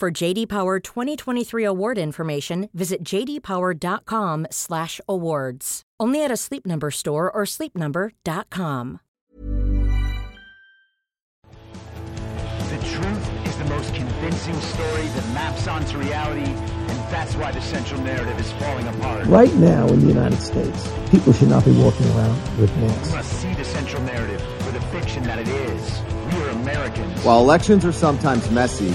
For JD Power 2023 award information, visit jdpower.com/awards. Only at a Sleep Number store or sleepnumber.com. The truth is the most convincing story that maps onto reality, and that's why the central narrative is falling apart. Right now in the United States, people should not be walking around with We masks. must see the central narrative for the fiction that it is. We are Americans. While elections are sometimes messy,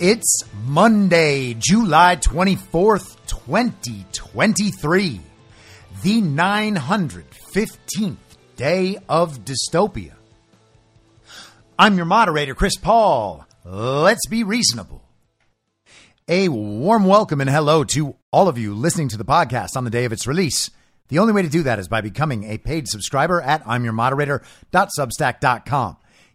It's Monday, July 24th, 2023, the 915th day of dystopia. I'm your moderator, Chris Paul. Let's be reasonable. A warm welcome and hello to all of you listening to the podcast on the day of its release. The only way to do that is by becoming a paid subscriber at imyourmoderator.substack.com.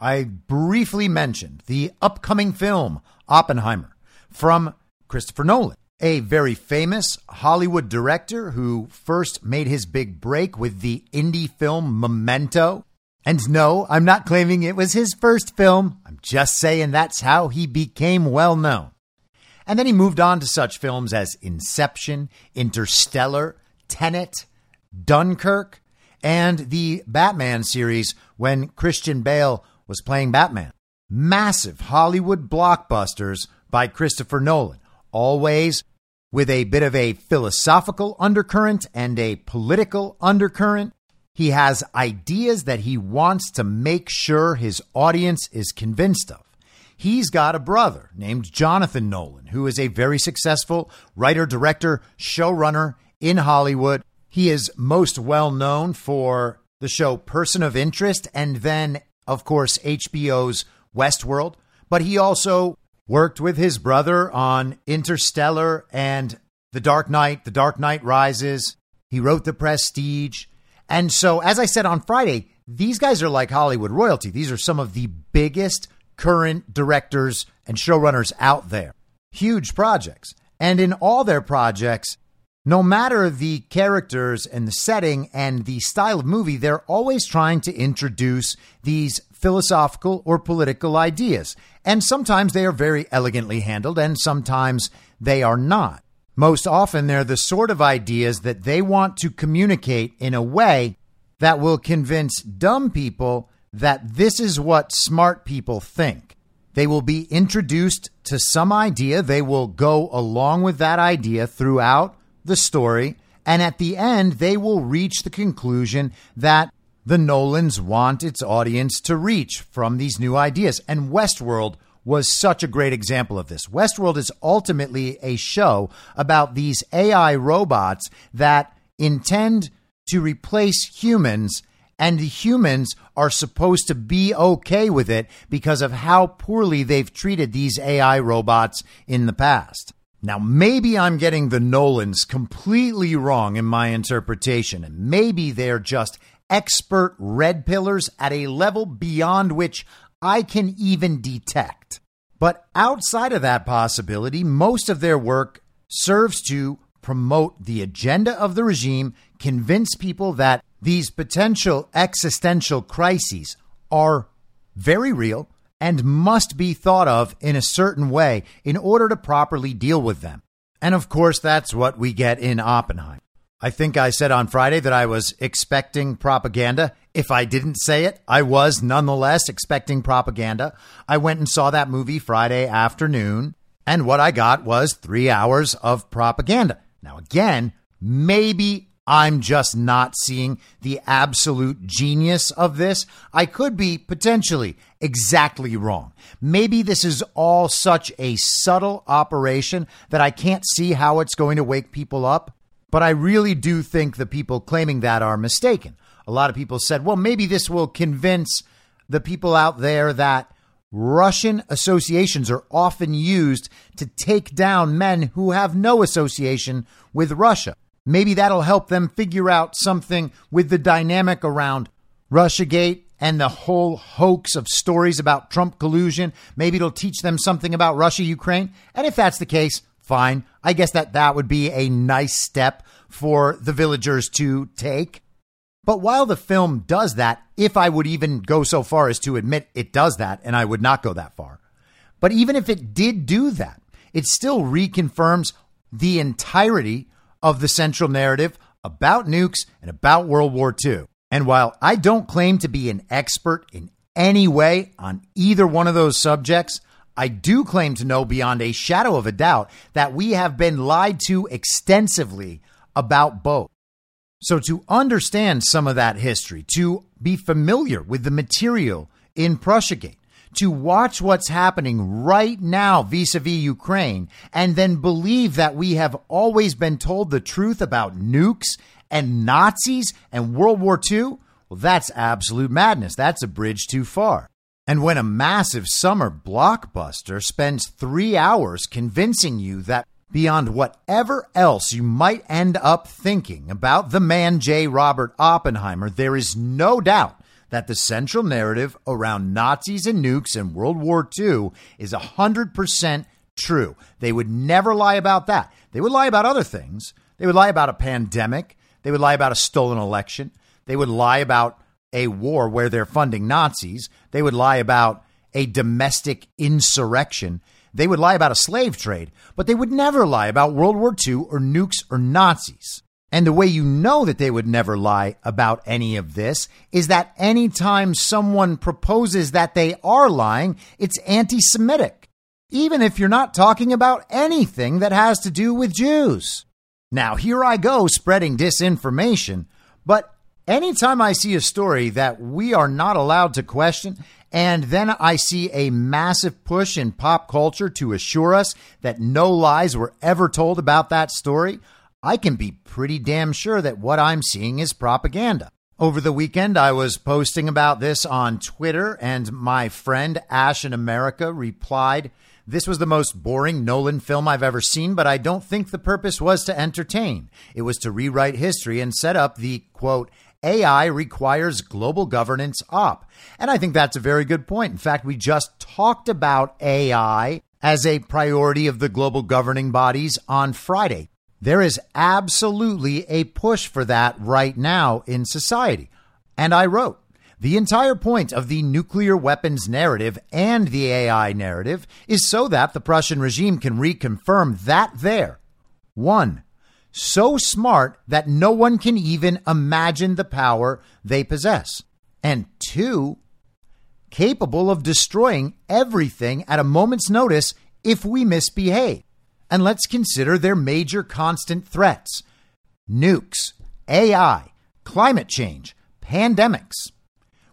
I briefly mentioned the upcoming film Oppenheimer from Christopher Nolan, a very famous Hollywood director who first made his big break with the indie film Memento. And no, I'm not claiming it was his first film. I'm just saying that's how he became well known. And then he moved on to such films as Inception, Interstellar, Tenet, Dunkirk, and the Batman series when Christian Bale was playing Batman. Massive Hollywood blockbusters by Christopher Nolan, always with a bit of a philosophical undercurrent and a political undercurrent. He has ideas that he wants to make sure his audience is convinced of. He's got a brother named Jonathan Nolan, who is a very successful writer, director, showrunner in Hollywood. He is most well known for the show Person of Interest and then, of course, HBO's Westworld. But he also worked with his brother on Interstellar and The Dark Knight, The Dark Knight Rises. He wrote The Prestige. And so, as I said on Friday, these guys are like Hollywood royalty. These are some of the biggest current directors and showrunners out there. Huge projects. And in all their projects, no matter the characters and the setting and the style of movie, they're always trying to introduce these philosophical or political ideas. And sometimes they are very elegantly handled, and sometimes they are not. Most often, they're the sort of ideas that they want to communicate in a way that will convince dumb people that this is what smart people think. They will be introduced to some idea, they will go along with that idea throughout the story, and at the end, they will reach the conclusion that the Nolans want its audience to reach from these new ideas. And Westworld was such a great example of this. Westworld is ultimately a show about these AI robots that intend to replace humans, and the humans are supposed to be okay with it because of how poorly they've treated these AI robots in the past. Now, maybe I'm getting the Nolans completely wrong in my interpretation, and maybe they're just expert red pillars at a level beyond which I can even detect. But outside of that possibility, most of their work serves to promote the agenda of the regime, convince people that these potential existential crises are very real and must be thought of in a certain way in order to properly deal with them. And of course, that's what we get in Oppenheimer. I think I said on Friday that I was expecting propaganda. If I didn't say it, I was nonetheless expecting propaganda. I went and saw that movie Friday afternoon, and what I got was three hours of propaganda. Now, again, maybe I'm just not seeing the absolute genius of this. I could be potentially exactly wrong. Maybe this is all such a subtle operation that I can't see how it's going to wake people up. But I really do think the people claiming that are mistaken. A lot of people said, well, maybe this will convince the people out there that Russian associations are often used to take down men who have no association with Russia. Maybe that'll help them figure out something with the dynamic around Russiagate and the whole hoax of stories about Trump collusion. Maybe it'll teach them something about Russia Ukraine. And if that's the case, fine. I guess that that would be a nice step for the villagers to take. But while the film does that, if I would even go so far as to admit it does that, and I would not go that far, but even if it did do that, it still reconfirms the entirety of the central narrative about nukes and about World War II. And while I don't claim to be an expert in any way on either one of those subjects, I do claim to know beyond a shadow of a doubt that we have been lied to extensively about both. So, to understand some of that history, to be familiar with the material in Russiagate, to watch what's happening right now vis a vis Ukraine, and then believe that we have always been told the truth about nukes and Nazis and World War II, well, that's absolute madness. That's a bridge too far. And when a massive summer blockbuster spends three hours convincing you that beyond whatever else you might end up thinking about the man J. Robert Oppenheimer, there is no doubt that the central narrative around Nazis and nukes in World War II is 100% true. They would never lie about that. They would lie about other things. They would lie about a pandemic. They would lie about a stolen election. They would lie about a war where they're funding Nazis. They would lie about a domestic insurrection. They would lie about a slave trade, but they would never lie about World War II or nukes or Nazis. And the way you know that they would never lie about any of this is that anytime someone proposes that they are lying, it's anti Semitic, even if you're not talking about anything that has to do with Jews. Now, here I go spreading disinformation, but anytime I see a story that we are not allowed to question, and then I see a massive push in pop culture to assure us that no lies were ever told about that story, I can be pretty damn sure that what I'm seeing is propaganda. Over the weekend, I was posting about this on Twitter, and my friend Ashe in America replied, This was the most boring Nolan film I've ever seen, but I don't think the purpose was to entertain. It was to rewrite history and set up the, quote, AI requires global governance up. And I think that's a very good point. In fact, we just talked about AI as a priority of the global governing bodies on Friday. There is absolutely a push for that right now in society. And I wrote, the entire point of the nuclear weapons narrative and the AI narrative is so that the Prussian regime can reconfirm that there. One, so smart that no one can even imagine the power they possess. And two, capable of destroying everything at a moment's notice if we misbehave. And let's consider their major constant threats nukes, AI, climate change, pandemics.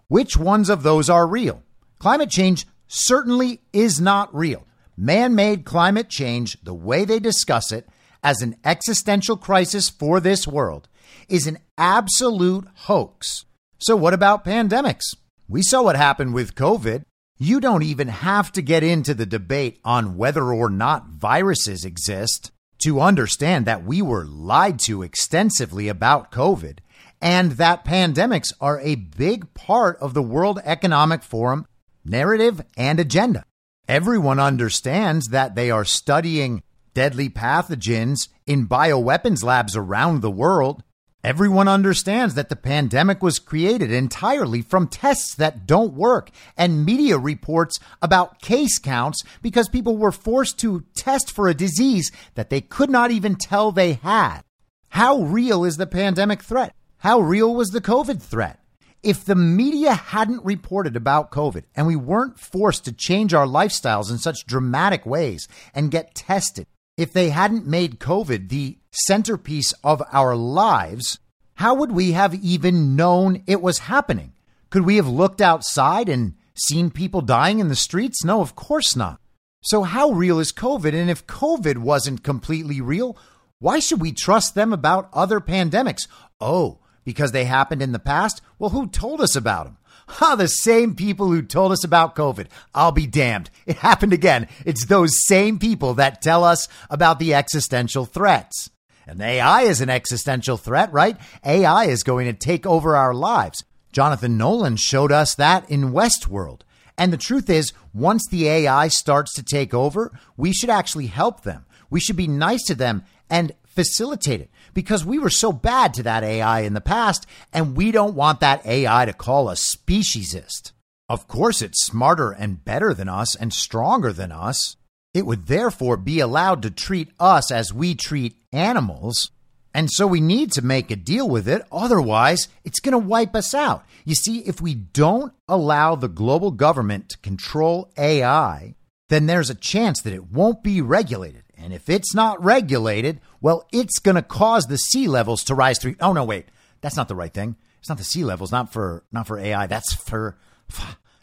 Which ones of those are real? Climate change certainly is not real. Man made climate change, the way they discuss it as an existential crisis for this world, is an absolute hoax. So, what about pandemics? We saw what happened with COVID. You don't even have to get into the debate on whether or not viruses exist to understand that we were lied to extensively about COVID and that pandemics are a big part of the World Economic Forum narrative and agenda. Everyone understands that they are studying deadly pathogens in bioweapons labs around the world. Everyone understands that the pandemic was created entirely from tests that don't work and media reports about case counts because people were forced to test for a disease that they could not even tell they had. How real is the pandemic threat? How real was the COVID threat? If the media hadn't reported about COVID and we weren't forced to change our lifestyles in such dramatic ways and get tested, if they hadn't made COVID the centerpiece of our lives, how would we have even known it was happening? Could we have looked outside and seen people dying in the streets? No, of course not. So, how real is COVID? And if COVID wasn't completely real, why should we trust them about other pandemics? Oh, because they happened in the past? Well, who told us about them? Ha, the same people who told us about COVID. I'll be damned. It happened again. It's those same people that tell us about the existential threats. And AI is an existential threat, right? AI is going to take over our lives. Jonathan Nolan showed us that in Westworld. And the truth is, once the AI starts to take over, we should actually help them. We should be nice to them and facilitate it because we were so bad to that AI in the past, and we don't want that AI to call us speciesist. Of course, it's smarter and better than us and stronger than us. It would therefore be allowed to treat us as we treat animals. And so we need to make a deal with it. Otherwise, it's going to wipe us out. You see, if we don't allow the global government to control AI, then there's a chance that it won't be regulated. And if it's not regulated, well, it's going to cause the sea levels to rise through. Oh no, wait, that's not the right thing. It's not the sea levels, not for not for AI. That's for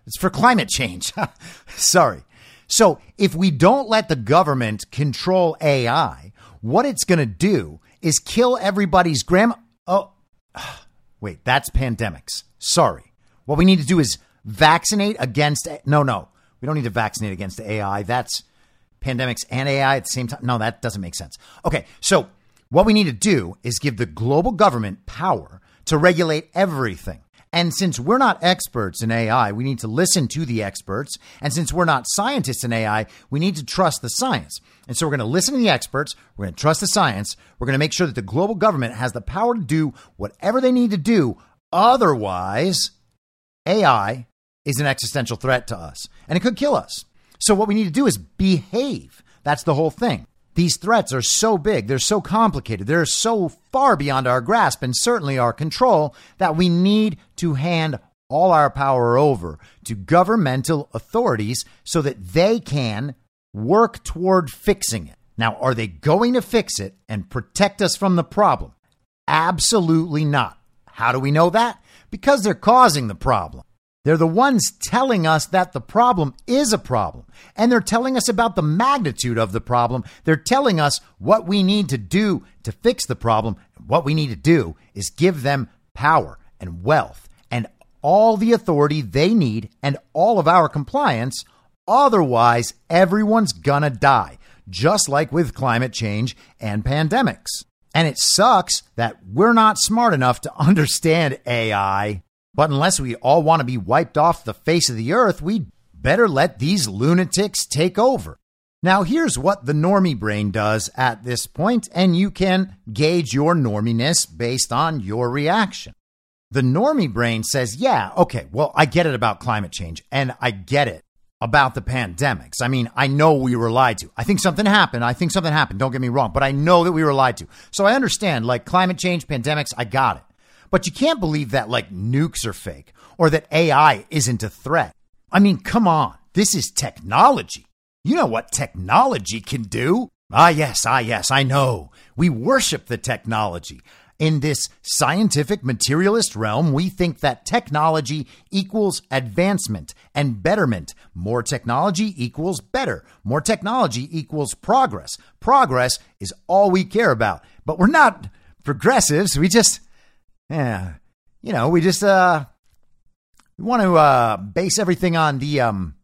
it's for climate change. Sorry. So if we don't let the government control AI, what it's going to do is kill everybody's grandma. Oh, wait, that's pandemics. Sorry. What we need to do is vaccinate against. No, no, we don't need to vaccinate against AI. That's pandemics and AI at the same time. No, that doesn't make sense. Okay, so what we need to do is give the global government power to regulate everything. And since we're not experts in AI, we need to listen to the experts. And since we're not scientists in AI, we need to trust the science. And so we're going to listen to the experts. We're going to trust the science. We're going to make sure that the global government has the power to do whatever they need to do. Otherwise, AI is an existential threat to us and it could kill us. So what we need to do is behave. That's the whole thing. These threats are so big, they're so complicated, they're so far beyond our grasp and certainly our control that we need to hand all our power over to governmental authorities so that they can work toward fixing it. Now, are they going to fix it and protect us from the problem? Absolutely not. How do we know that? Because they're causing the problem. They're the ones telling us that the problem is a problem. And they're telling us about the magnitude of the problem. They're telling us what we need to do to fix the problem. What we need to do is give them power and wealth and all the authority they need and all of our compliance. Otherwise, everyone's gonna die, just like with climate change and pandemics. And it sucks that we're not smart enough to understand AI. But unless we all want to be wiped off the face of the earth, we'd better let these lunatics take over. Now, here's what the normie brain does at this point, and you can gauge your norminess based on your reaction. The normie brain says, Yeah, okay, well, I get it about climate change, and I get it about the pandemics. I mean, I know we were lied to. I think something happened. I think something happened. Don't get me wrong, but I know that we were lied to. So I understand, like climate change, pandemics, I got it. But you can't believe that, like, nukes are fake or that AI isn't a threat. I mean, come on. This is technology. You know what technology can do? Ah, yes, ah, yes, I know. We worship the technology. In this scientific materialist realm, we think that technology equals advancement and betterment. More technology equals better. More technology equals progress. Progress is all we care about. But we're not progressives. We just, yeah, you know, we just, uh, we want to, uh, base everything on the, um,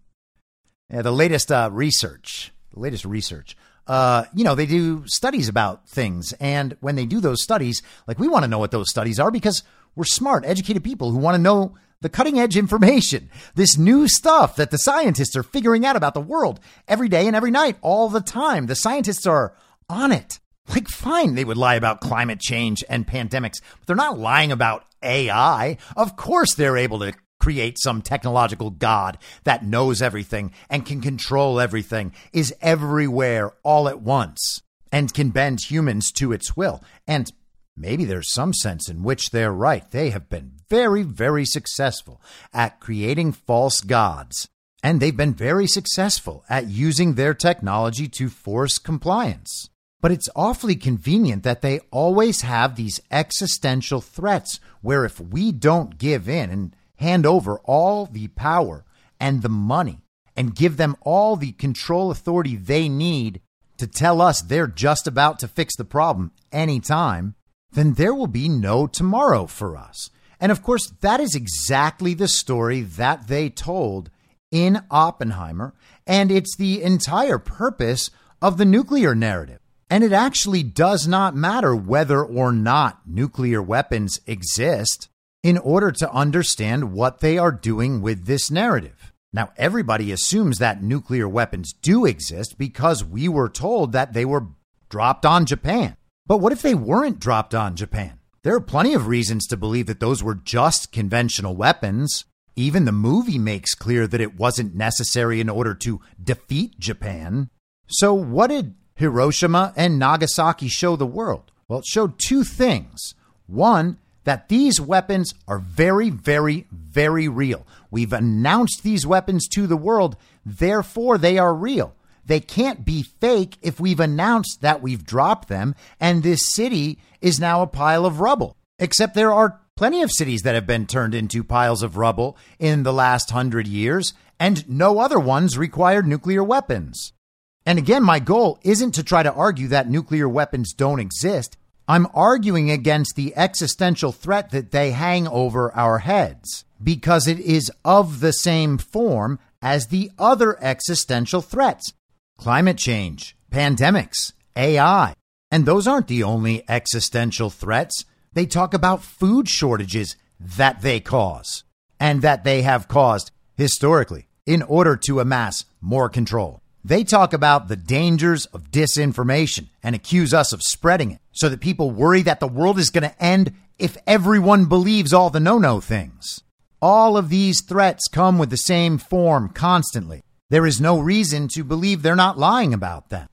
yeah, the latest uh, research, the latest research. Uh, you know, they do studies about things. And when they do those studies, like we want to know what those studies are because we're smart, educated people who want to know the cutting edge information, this new stuff that the scientists are figuring out about the world every day and every night, all the time. The scientists are on it. Like, fine, they would lie about climate change and pandemics, but they're not lying about AI. Of course, they're able to create some technological god that knows everything and can control everything, is everywhere all at once, and can bend humans to its will. And maybe there's some sense in which they're right. They have been very, very successful at creating false gods. And they've been very successful at using their technology to force compliance. But it's awfully convenient that they always have these existential threats where if we don't give in, and hand over all the power and the money and give them all the control authority they need to tell us they're just about to fix the problem anytime, then there will be no tomorrow for us. And of course, that is exactly the story that they told in Oppenheimer, and it's the entire purpose of the nuclear narrative. And it actually does not matter whether or not nuclear weapons exist in order to understand what they are doing with this narrative. Now, everybody assumes that nuclear weapons do exist because we were told that they were dropped on Japan. But what if they weren't dropped on Japan? There are plenty of reasons to believe that those were just conventional weapons. Even the movie makes clear that it wasn't necessary in order to defeat Japan. So, what did Hiroshima and Nagasaki show the world? Well, it showed two things. One, that these weapons are very, very, very real. We've announced these weapons to the world, therefore they are real. They can't be fake if we've announced that we've dropped them and this city is now a pile of rubble. Except there are plenty of cities that have been turned into piles of rubble in the last hundred years, and no other ones required nuclear weapons. And again, my goal isn't to try to argue that nuclear weapons don't exist. I'm arguing against the existential threat that they hang over our heads because it is of the same form as the other existential threats climate change, pandemics, AI. And those aren't the only existential threats. They talk about food shortages that they cause and that they have caused historically in order to amass more control. They talk about the dangers of disinformation and accuse us of spreading it so that people worry that the world is going to end if everyone believes all the no no things. All of these threats come with the same form constantly. There is no reason to believe they're not lying about them.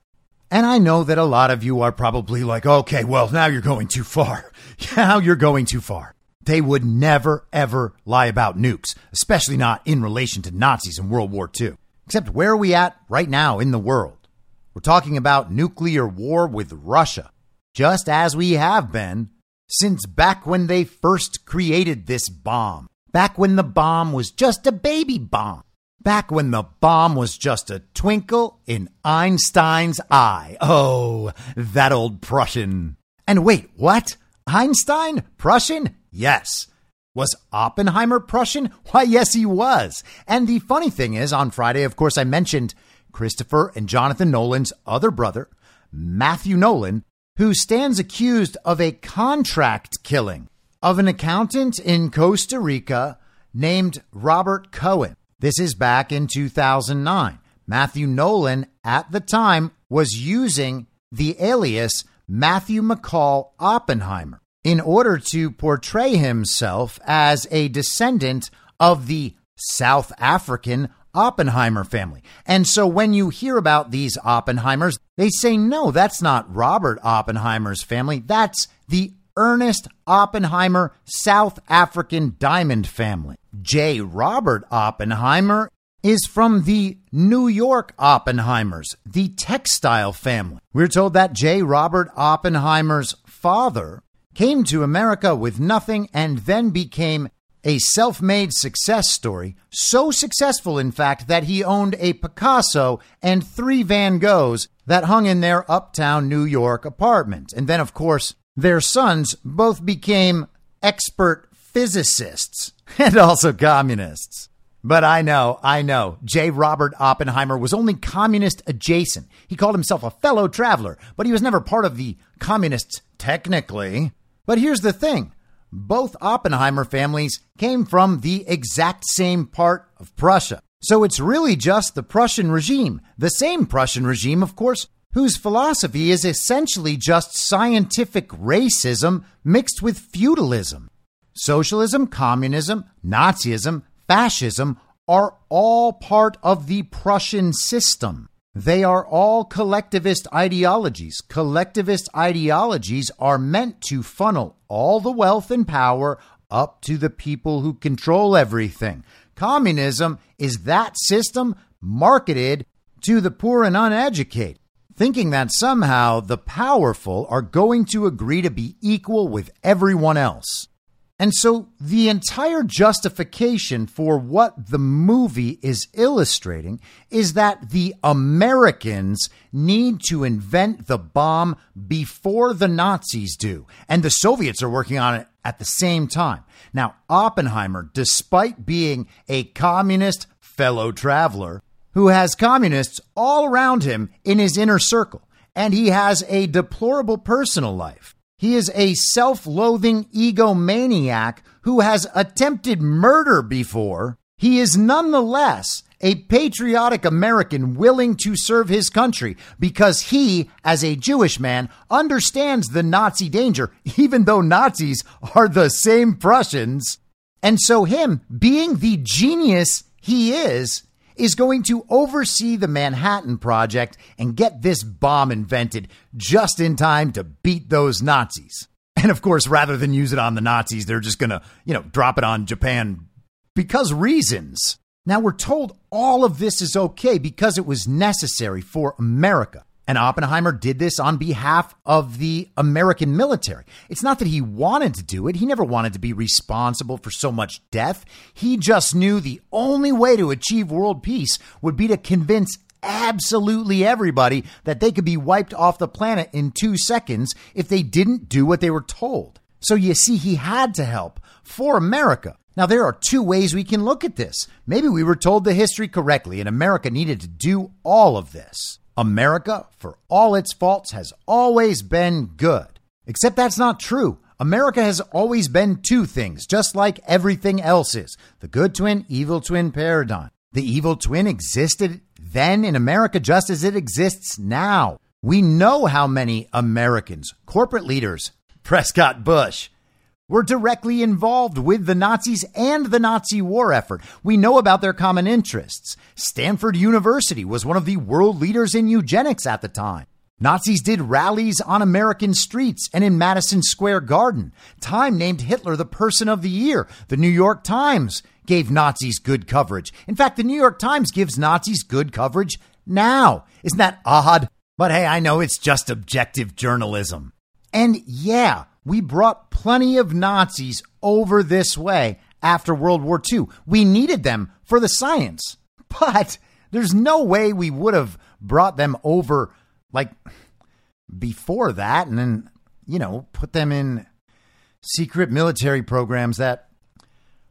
And I know that a lot of you are probably like, okay, well, now you're going too far. now you're going too far. They would never, ever lie about nukes, especially not in relation to Nazis in World War II. Except where are we at right now in the world? We're talking about nuclear war with Russia, just as we have been since back when they first created this bomb. Back when the bomb was just a baby bomb. Back when the bomb was just a twinkle in Einstein's eye. Oh, that old Prussian. And wait, what? Einstein? Prussian? Yes. Was Oppenheimer Prussian? Why, yes, he was. And the funny thing is, on Friday, of course, I mentioned Christopher and Jonathan Nolan's other brother, Matthew Nolan, who stands accused of a contract killing of an accountant in Costa Rica named Robert Cohen. This is back in 2009. Matthew Nolan at the time was using the alias Matthew McCall Oppenheimer in order to portray himself as a descendant of the South African Oppenheimer family. And so when you hear about these Oppenheimers, they say, no, that's not Robert Oppenheimer's family. That's the Ernest Oppenheimer South African diamond family. J. Robert Oppenheimer is from the New York Oppenheimers, the textile family. We're told that J. Robert Oppenheimer's father came to America with nothing and then became a self made success story. So successful, in fact, that he owned a Picasso and three Van Goghs that hung in their uptown New York apartment. And then, of course, their sons both became expert physicists and also communists. But I know, I know, J. Robert Oppenheimer was only communist adjacent. He called himself a fellow traveler, but he was never part of the communists technically. But here's the thing both Oppenheimer families came from the exact same part of Prussia. So it's really just the Prussian regime, the same Prussian regime, of course, whose philosophy is essentially just scientific racism mixed with feudalism. Socialism, communism, Nazism, fascism are all part of the Prussian system. They are all collectivist ideologies. Collectivist ideologies are meant to funnel all the wealth and power up to the people who control everything. Communism is that system marketed to the poor and uneducated, thinking that somehow the powerful are going to agree to be equal with everyone else. And so the entire justification for what the movie is illustrating is that the Americans need to invent the bomb before the Nazis do. And the Soviets are working on it at the same time. Now, Oppenheimer, despite being a communist fellow traveler who has communists all around him in his inner circle, and he has a deplorable personal life. He is a self loathing egomaniac who has attempted murder before. He is nonetheless a patriotic American willing to serve his country because he, as a Jewish man, understands the Nazi danger, even though Nazis are the same Prussians. And so, him being the genius he is, is going to oversee the Manhattan Project and get this bomb invented just in time to beat those Nazis. And of course, rather than use it on the Nazis, they're just going to, you know, drop it on Japan because reasons. Now, we're told all of this is okay because it was necessary for America. And Oppenheimer did this on behalf of the American military. It's not that he wanted to do it. He never wanted to be responsible for so much death. He just knew the only way to achieve world peace would be to convince absolutely everybody that they could be wiped off the planet in two seconds if they didn't do what they were told. So you see, he had to help for America. Now, there are two ways we can look at this. Maybe we were told the history correctly and America needed to do all of this. America, for all its faults, has always been good. Except that's not true. America has always been two things, just like everything else is the good twin, evil twin paradigm. The evil twin existed then in America just as it exists now. We know how many Americans, corporate leaders, Prescott Bush, were directly involved with the Nazis and the Nazi war effort. We know about their common interests. Stanford University was one of the world leaders in eugenics at the time. Nazis did rallies on American streets and in Madison Square Garden. Time named Hitler the person of the year. The New York Times gave Nazis good coverage. In fact, the New York Times gives Nazis good coverage now. Isn't that odd? But hey, I know it's just objective journalism. And yeah, we brought plenty of Nazis over this way after World War II. We needed them for the science. But there's no way we would have brought them over like before that and then, you know, put them in secret military programs that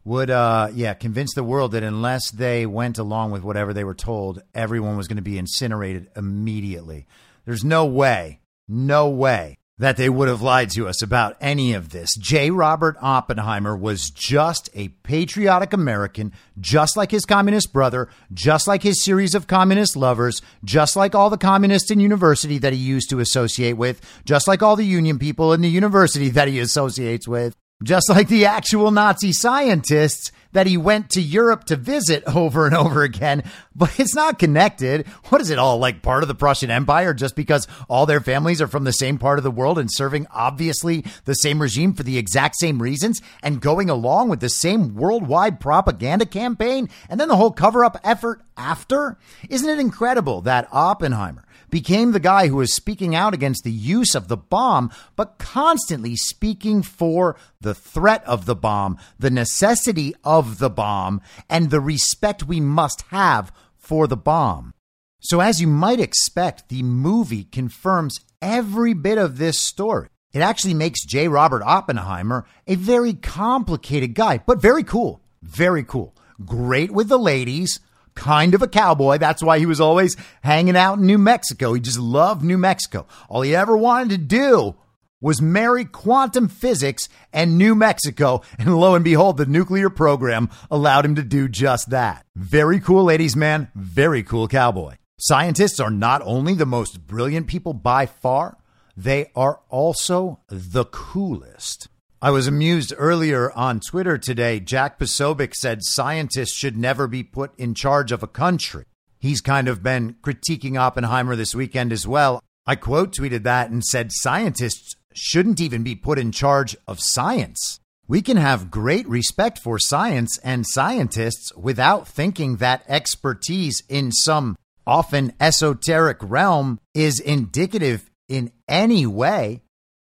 would uh yeah convince the world that unless they went along with whatever they were told everyone was going to be incinerated immediately there's no way no way that they would have lied to us about any of this. J. Robert Oppenheimer was just a patriotic American, just like his communist brother, just like his series of communist lovers, just like all the communists in university that he used to associate with, just like all the union people in the university that he associates with, just like the actual Nazi scientists that he went to Europe to visit over and over again, but it's not connected. What is it all like part of the Prussian Empire just because all their families are from the same part of the world and serving obviously the same regime for the exact same reasons and going along with the same worldwide propaganda campaign and then the whole cover up effort after? Isn't it incredible that Oppenheimer became the guy who was speaking out against the use of the bomb, but constantly speaking for the threat of the bomb, the necessity of the bomb, and the respect we must have for the bomb. So, as you might expect, the movie confirms every bit of this story. It actually makes J. Robert Oppenheimer a very complicated guy, but very cool. Very cool. Great with the ladies, kind of a cowboy. That's why he was always hanging out in New Mexico. He just loved New Mexico. All he ever wanted to do was marry quantum physics and New Mexico. And lo and behold, the nuclear program allowed him to do just that. Very cool, ladies, man. Very cool cowboy. Scientists are not only the most brilliant people by far, they are also the coolest. I was amused earlier on Twitter today. Jack Posobiec said scientists should never be put in charge of a country. He's kind of been critiquing Oppenheimer this weekend as well. I quote tweeted that and said scientists shouldn't even be put in charge of science. We can have great respect for science and scientists without thinking that expertise in some often esoteric realm is indicative in any way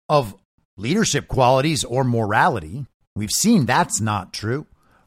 of leadership qualities or morality. We've seen that's not true.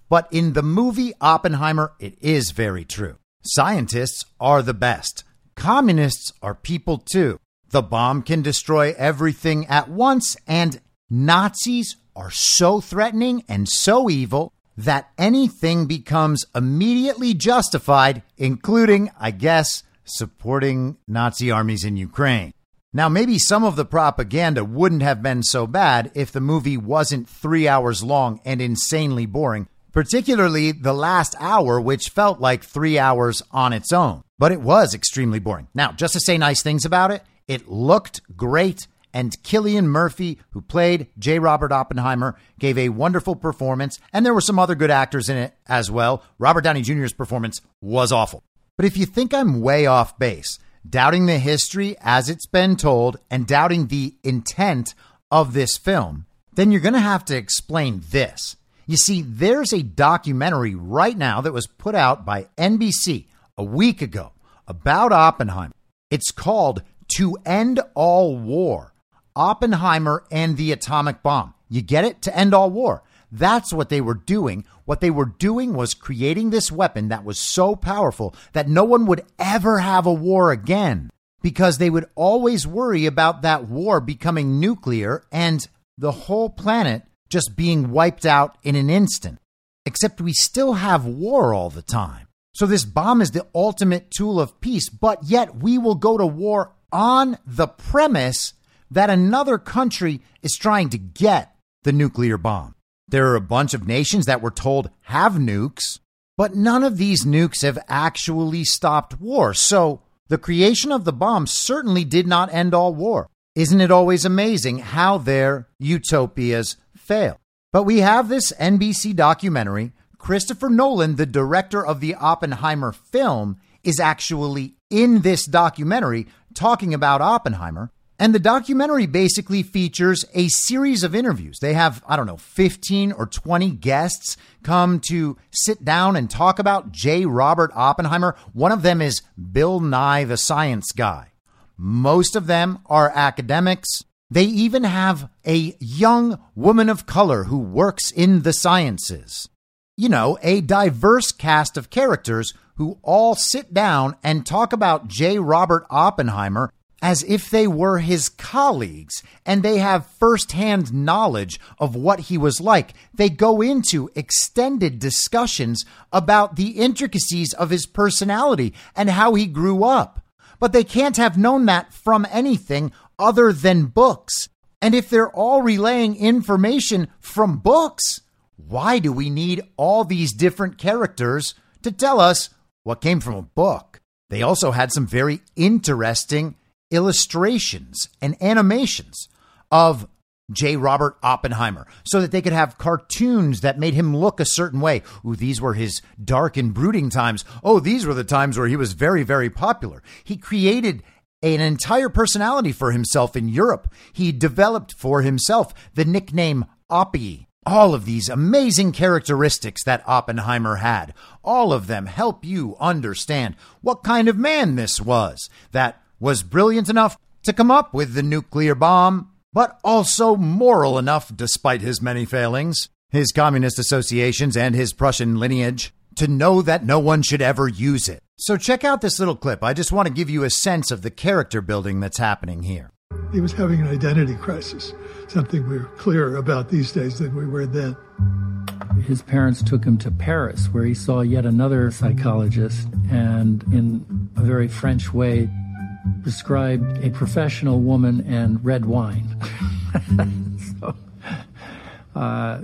But in the movie Oppenheimer, it is very true. Scientists are the best. Communists are people too. The bomb can destroy everything at once, and Nazis are so threatening and so evil that anything becomes immediately justified, including, I guess, supporting Nazi armies in Ukraine. Now, maybe some of the propaganda wouldn't have been so bad if the movie wasn't three hours long and insanely boring, particularly the last hour, which felt like three hours on its own. But it was extremely boring. Now, just to say nice things about it, it looked great, and Cillian Murphy, who played J. Robert Oppenheimer, gave a wonderful performance, and there were some other good actors in it as well. Robert Downey Jr.'s performance was awful. But if you think I'm way off base, doubting the history as it's been told and doubting the intent of this film, then you're going to have to explain this. You see, there's a documentary right now that was put out by NBC a week ago about Oppenheimer. It's called To End All War Oppenheimer and the Atomic Bomb. You get it? To End All War. That's what they were doing. What they were doing was creating this weapon that was so powerful that no one would ever have a war again because they would always worry about that war becoming nuclear and the whole planet just being wiped out in an instant. Except we still have war all the time. So this bomb is the ultimate tool of peace, but yet we will go to war on the premise that another country is trying to get the nuclear bomb. There are a bunch of nations that we're told have nukes, but none of these nukes have actually stopped war. So the creation of the bomb certainly did not end all war. Isn't it always amazing how their utopias fail? But we have this NBC documentary. Christopher Nolan, the director of the Oppenheimer film, is actually in this documentary talking about Oppenheimer. And the documentary basically features a series of interviews. They have, I don't know, 15 or 20 guests come to sit down and talk about J. Robert Oppenheimer. One of them is Bill Nye, the science guy. Most of them are academics. They even have a young woman of color who works in the sciences. You know, a diverse cast of characters who all sit down and talk about J. Robert Oppenheimer as if they were his colleagues and they have firsthand knowledge of what he was like. They go into extended discussions about the intricacies of his personality and how he grew up. But they can't have known that from anything other than books. And if they're all relaying information from books, why do we need all these different characters to tell us what came from a book? They also had some very interesting illustrations and animations of J. Robert Oppenheimer so that they could have cartoons that made him look a certain way. Ooh, these were his dark and brooding times. Oh, these were the times where he was very, very popular. He created an entire personality for himself in Europe. He developed for himself the nickname Oppie. All of these amazing characteristics that Oppenheimer had, all of them help you understand what kind of man this was that was brilliant enough to come up with the nuclear bomb, but also moral enough, despite his many failings, his communist associations, and his Prussian lineage, to know that no one should ever use it. So check out this little clip. I just want to give you a sense of the character building that's happening here. He was having an identity crisis, something we're clearer about these days than we were then. His parents took him to Paris, where he saw yet another psychologist, and in a very French way, prescribed a professional woman and red wine. so, uh,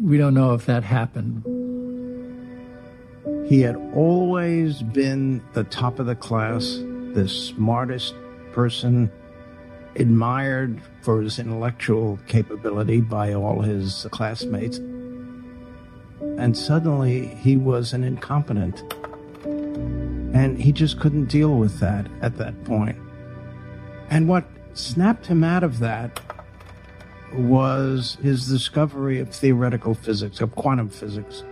we don't know if that happened. He had always been the top of the class, the smartest person, admired for his intellectual capability by all his classmates. And suddenly he was an incompetent. And he just couldn't deal with that at that point. And what snapped him out of that was his discovery of theoretical physics, of quantum physics.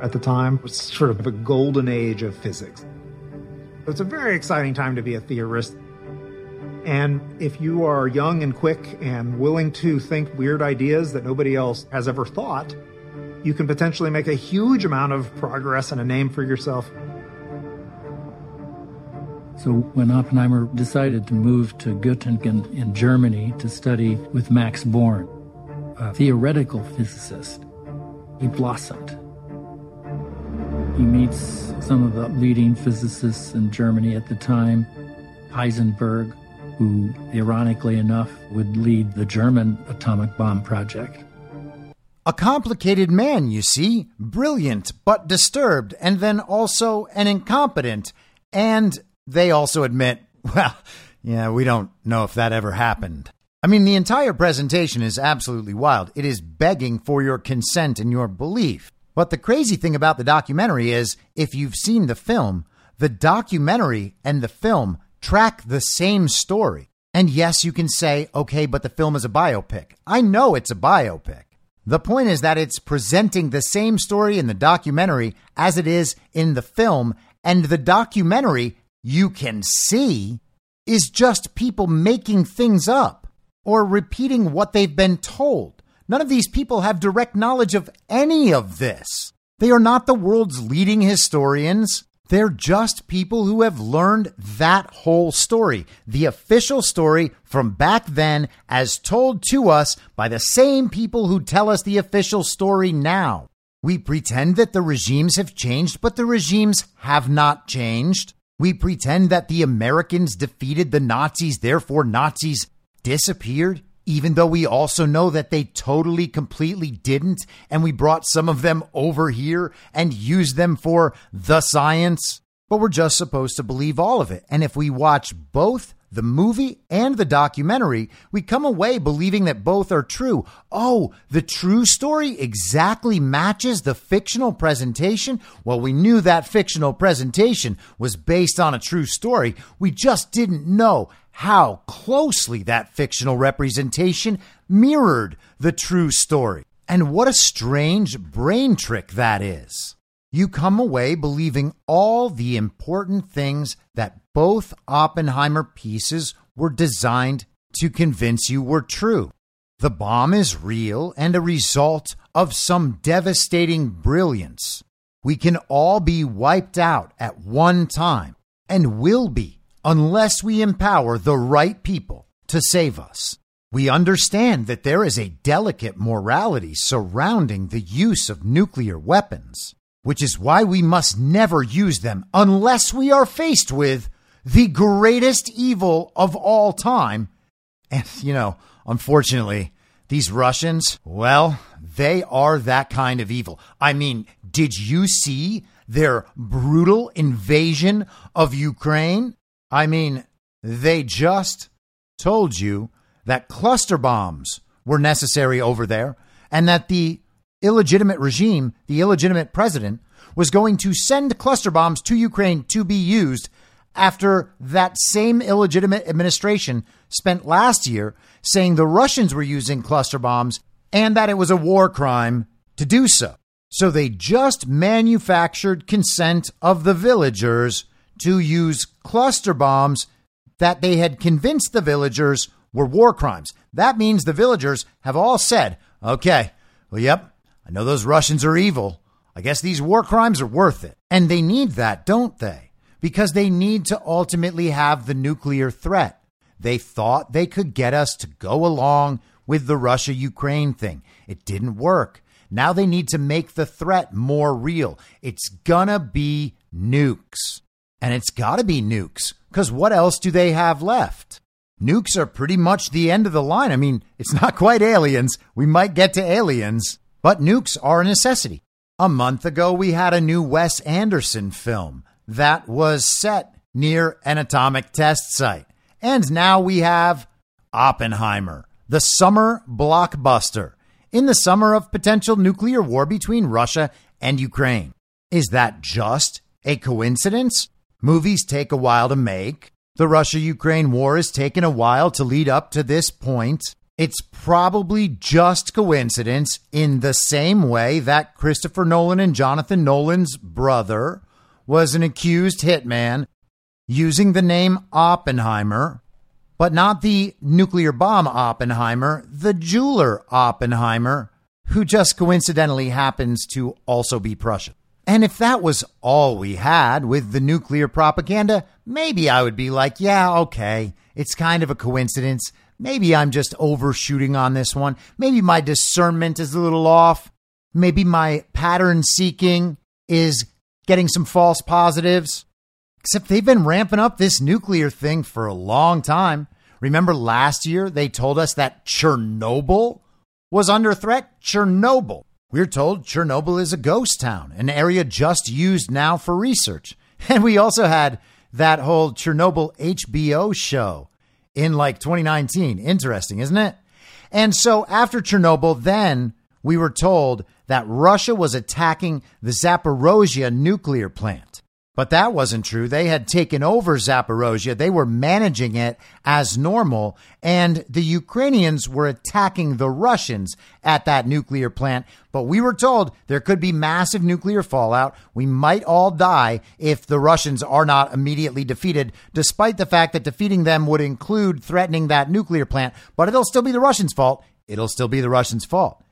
At the time, it was sort of a golden age of physics. It's a very exciting time to be a theorist. And if you are young and quick and willing to think weird ideas that nobody else has ever thought, you can potentially make a huge amount of progress and a name for yourself. So when Oppenheimer decided to move to Göttingen in Germany to study with Max Born, a theoretical physicist, he blossomed. He meets some of the leading physicists in Germany at the time, Heisenberg, who, ironically enough, would lead the German atomic bomb project. A complicated man, you see, brilliant but disturbed, and then also an incompetent. And they also admit, well, yeah, we don't know if that ever happened. I mean, the entire presentation is absolutely wild. It is begging for your consent and your belief. But the crazy thing about the documentary is if you've seen the film, the documentary and the film track the same story. And yes, you can say, okay, but the film is a biopic. I know it's a biopic. The point is that it's presenting the same story in the documentary as it is in the film, and the documentary you can see is just people making things up or repeating what they've been told. None of these people have direct knowledge of any of this. They are not the world's leading historians. They're just people who have learned that whole story, the official story from back then, as told to us by the same people who tell us the official story now. We pretend that the regimes have changed, but the regimes have not changed. We pretend that the Americans defeated the Nazis, therefore, Nazis disappeared, even though we also know that they totally, completely didn't, and we brought some of them over here and used them for the science. But we're just supposed to believe all of it. And if we watch both the movie and the documentary, we come away believing that both are true. Oh, the true story exactly matches the fictional presentation? Well, we knew that fictional presentation was based on a true story. We just didn't know how closely that fictional representation mirrored the true story. And what a strange brain trick that is. You come away believing all the important things that both Oppenheimer pieces were designed to convince you were true. The bomb is real and a result of some devastating brilliance. We can all be wiped out at one time and will be unless we empower the right people to save us. We understand that there is a delicate morality surrounding the use of nuclear weapons, which is why we must never use them unless we are faced with the greatest evil of all time, And, you know, unfortunately, these Russians, well, they are that kind of evil. I mean, did you see their brutal invasion of Ukraine? I mean, they just told you that cluster bombs were necessary over there and that the illegitimate regime, the illegitimate president, was going to send cluster bombs to Ukraine to be used after that same illegitimate administration spent last year saying the Russians were using cluster bombs and that it was a war crime to do so. So they just manufactured consent of the villagers to use cluster bombs that they had convinced the villagers were war crimes. That means the villagers have all said, okay, well, yep, I know those Russians are evil. I guess these war crimes are worth it. And they need that, don't they? Because they need to ultimately have the nuclear threat. They thought they could get us to go along with the Russia Ukraine thing. It didn't work. Now they need to make the threat more real. It's gonna be nukes. And it's gotta be nukes, because what else do they have left? Nukes are pretty much the end of the line. I mean, it's not quite aliens. We might get to aliens, but nukes are a necessity. A month ago, we had a new Wes Anderson film that was set near an atomic test site. And now we have Oppenheimer, the summer blockbuster in the summer of potential nuclear war between Russia and Ukraine. Is that just a coincidence? Movies take a while to make. The Russia Ukraine war has taken a while to lead up to this point. It's probably just coincidence in the same way that Christopher Nolan and Jonathan Nolan's brother was an accused hitman using the name Oppenheimer, but not the nuclear bomb Oppenheimer, the jeweler Oppenheimer, who just coincidentally happens to also be Prussian. And if that was all we had with the nuclear propaganda, maybe I would be like, yeah, okay, it's kind of a coincidence. Maybe I'm just overshooting on this one. Maybe my discernment is a little off. Maybe my pattern seeking is getting some false positives. Except they've been ramping up this nuclear thing for a long time. Remember last year they told us that Chernobyl was under threat? Chernobyl. We're told Chernobyl is a ghost town, an area just used now for research. And we also had that whole Chernobyl HBO show in like 2019. Interesting, isn't it? And so after Chernobyl, then we were told that Russia was attacking the Zaporozhye nuclear plant. But that wasn't true. They had taken over Zaporozhye. They were managing it as normal. And the Ukrainians were attacking the Russians at that nuclear plant. But we were told there could be massive nuclear fallout. We might all die if the Russians are not immediately defeated, despite the fact that defeating them would include threatening that nuclear plant. But it'll still be the Russians' fault. It'll still be the Russians' fault.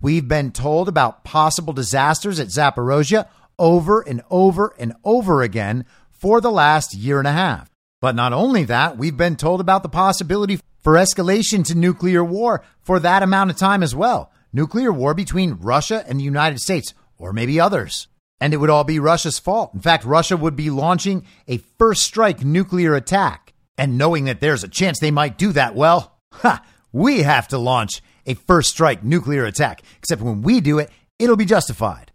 We've been told about possible disasters at Zaporozhye over and over and over again for the last year and a half. But not only that, we've been told about the possibility for escalation to nuclear war for that amount of time as well. Nuclear war between Russia and the United States, or maybe others. And it would all be Russia's fault. In fact, Russia would be launching a first strike nuclear attack. And knowing that there's a chance they might do that, well, ha, we have to launch a first strike nuclear attack. Except when we do it, it'll be justified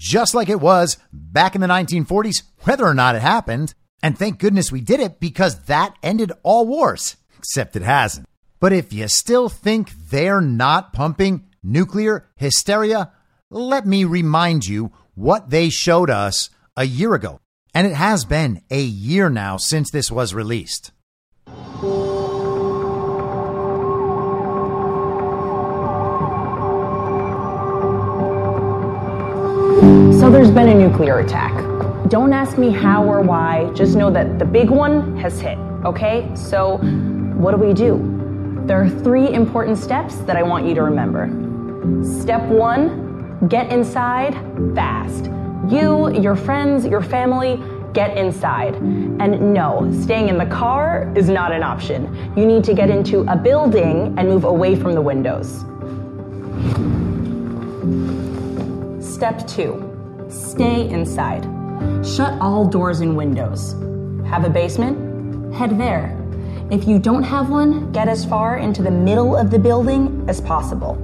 just like it was back in the 1940s, whether or not it happened. And thank goodness we did it because that ended all wars, except it hasn't. But if you still think they're not pumping nuclear hysteria, let me remind you what they showed us a year ago. And it has been a year now since this was released. There's been a nuclear attack. Don't ask me how or why, just know that the big one has hit, okay? So what do we do? There are three important steps that I want you to remember. Step one, get inside fast. You, your friends, your family, get inside. And no, staying in the car is not an option. You need to get into a building and move away from the windows. Step two, stay inside. Shut all doors and windows. Have a basement? Head there. If you don't have one, get as far into the middle of the building as possible.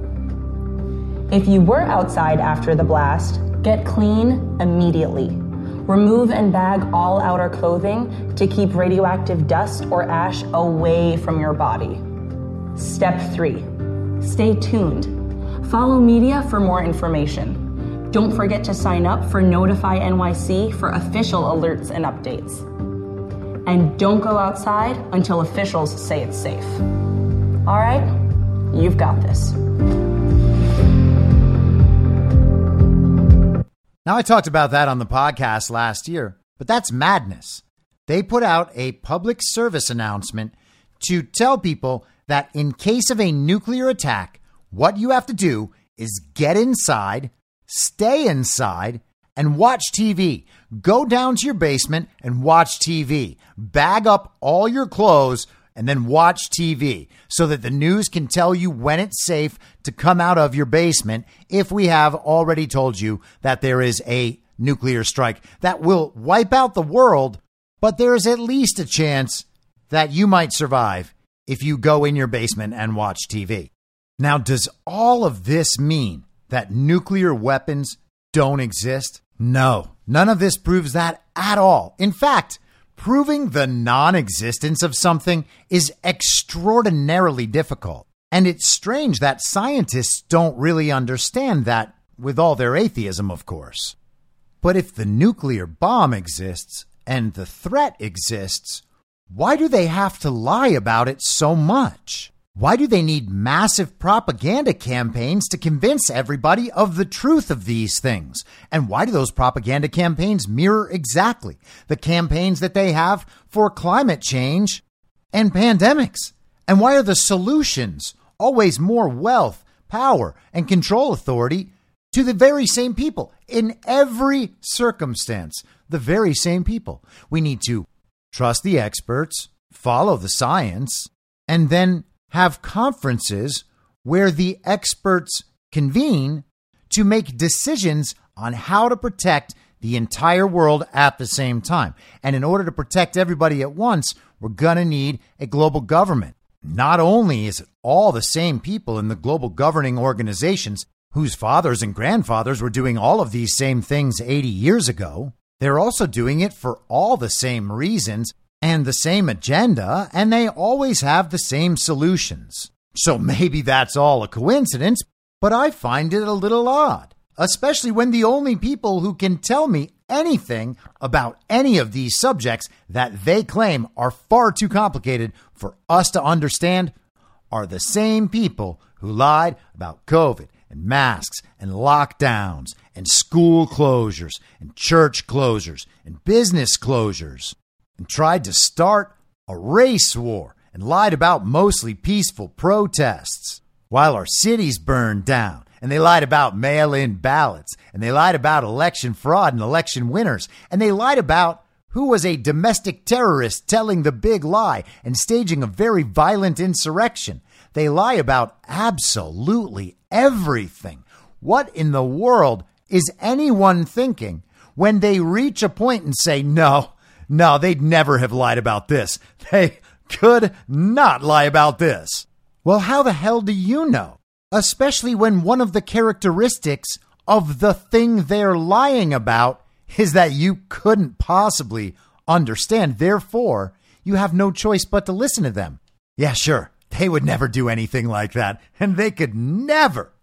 If you were outside after the blast, get clean immediately. Remove and bag all outer clothing to keep radioactive dust or ash away from your body. Step 3. Stay tuned. Follow media for more information. Don't forget to sign up for Notify NYC for official alerts and updates. And don't go outside until officials say it's safe. All right? You've got this. Now, I talked about that on the podcast last year, but that's madness. They put out a public service announcement to tell people that in case of a nuclear attack, what you have to do is get inside, stay inside, and watch TV. Go down to your basement and watch TV. Bag up all your clothes and then watch TV so that the news can tell you when it's safe to come out of your basement if we have already told you that there is a nuclear strike that will wipe out the world, but there is at least a chance that you might survive if you go in your basement and watch TV. Now, does all of this mean that nuclear weapons don't exist? No, none of this proves that at all. In fact, Proving the non existence of something is extraordinarily difficult. And it's strange that scientists don't really understand that, with all their atheism, of course. But if the nuclear bomb exists and the threat exists, why do they have to lie about it so much? Why do they need massive propaganda campaigns to convince everybody of the truth of these things? And why do those propaganda campaigns mirror exactly the campaigns that they have for climate change and pandemics? And why are the solutions always more wealth, power, and control authority to the very same people in every circumstance? The very same people. We need to trust the experts, follow the science, and then have conferences where the experts convene to make decisions on how to protect the entire world at the same time. And in order to protect everybody at once, we're going to need a global government. Not only is it all the same people in the global governing organizations whose fathers and grandfathers were doing all of these same things 80 years ago, they're also doing it for all the same reasons and the same agenda, and they always have the same solutions. So maybe that's all a coincidence, but I find it a little odd, especially when the only people who can tell me anything about any of these subjects that they claim are far too complicated for us to understand are the same people who lied about COVID and masks and lockdowns and school closures and church closures and business closures and tried to start a race war and lied about mostly peaceful protests while our cities burned down. And they lied about mail in ballots. And they lied about election fraud and election winners. And they lied about who was a domestic terrorist telling the big lie and staging a very violent insurrection. They lie about absolutely everything. What in the world is anyone thinking when they reach a point and say, no, no, they'd never have lied about this. They could not lie about this. Well, how the hell do you know? Especially when one of the characteristics of the thing they're lying about is that you couldn't possibly understand. Therefore, you have no choice but to listen to them. Yeah, sure, they would never do anything like that, and they could never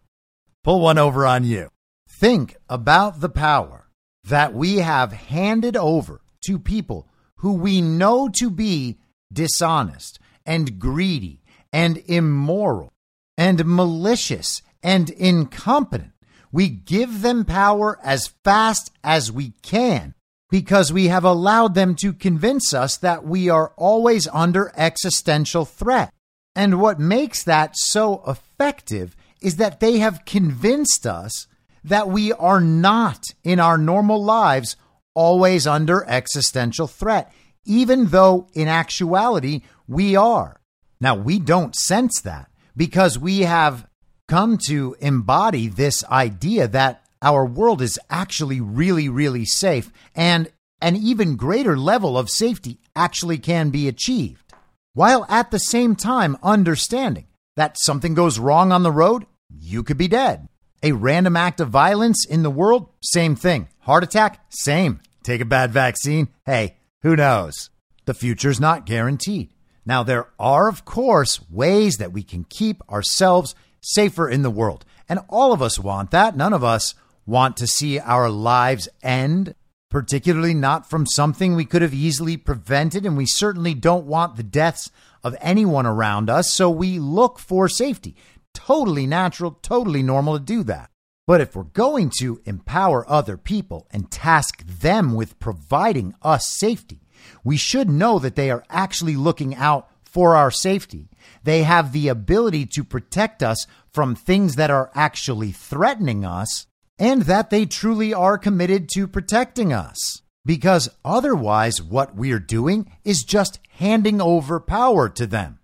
pull one over on you. Think about the power that we have handed over to people who we know to be dishonest and greedy and immoral and malicious and incompetent. We give them power as fast as we can because we have allowed them to convince us that we are always under existential threat. And what makes that so effective is that they have convinced us that we are not in our normal lives always under existential threat, even though in actuality we are. Now, we don't sense that because we have come to embody this idea that our world is actually really, really safe and an even greater level of safety actually can be achieved. while at the same time understanding that something goes wrong on the road, you could be dead. A random act of violence in the world, same thing. Heart attack, same. Take a bad vaccine, hey, who knows? The future's not guaranteed. Now, there are, of course, ways that we can keep ourselves safer in the world. And all of us want that. None of us want to see our lives end, particularly not from something we could have easily prevented. And we certainly don't want the deaths of anyone around us. So we look for safety. Totally natural, totally normal to do that. But if we're going to empower other people and task them with providing us safety, we should know that they are actually looking out for our safety. They have the ability to protect us from things that are actually threatening us and that they truly are committed to protecting us. Because otherwise, what we're doing is just handing over power to them.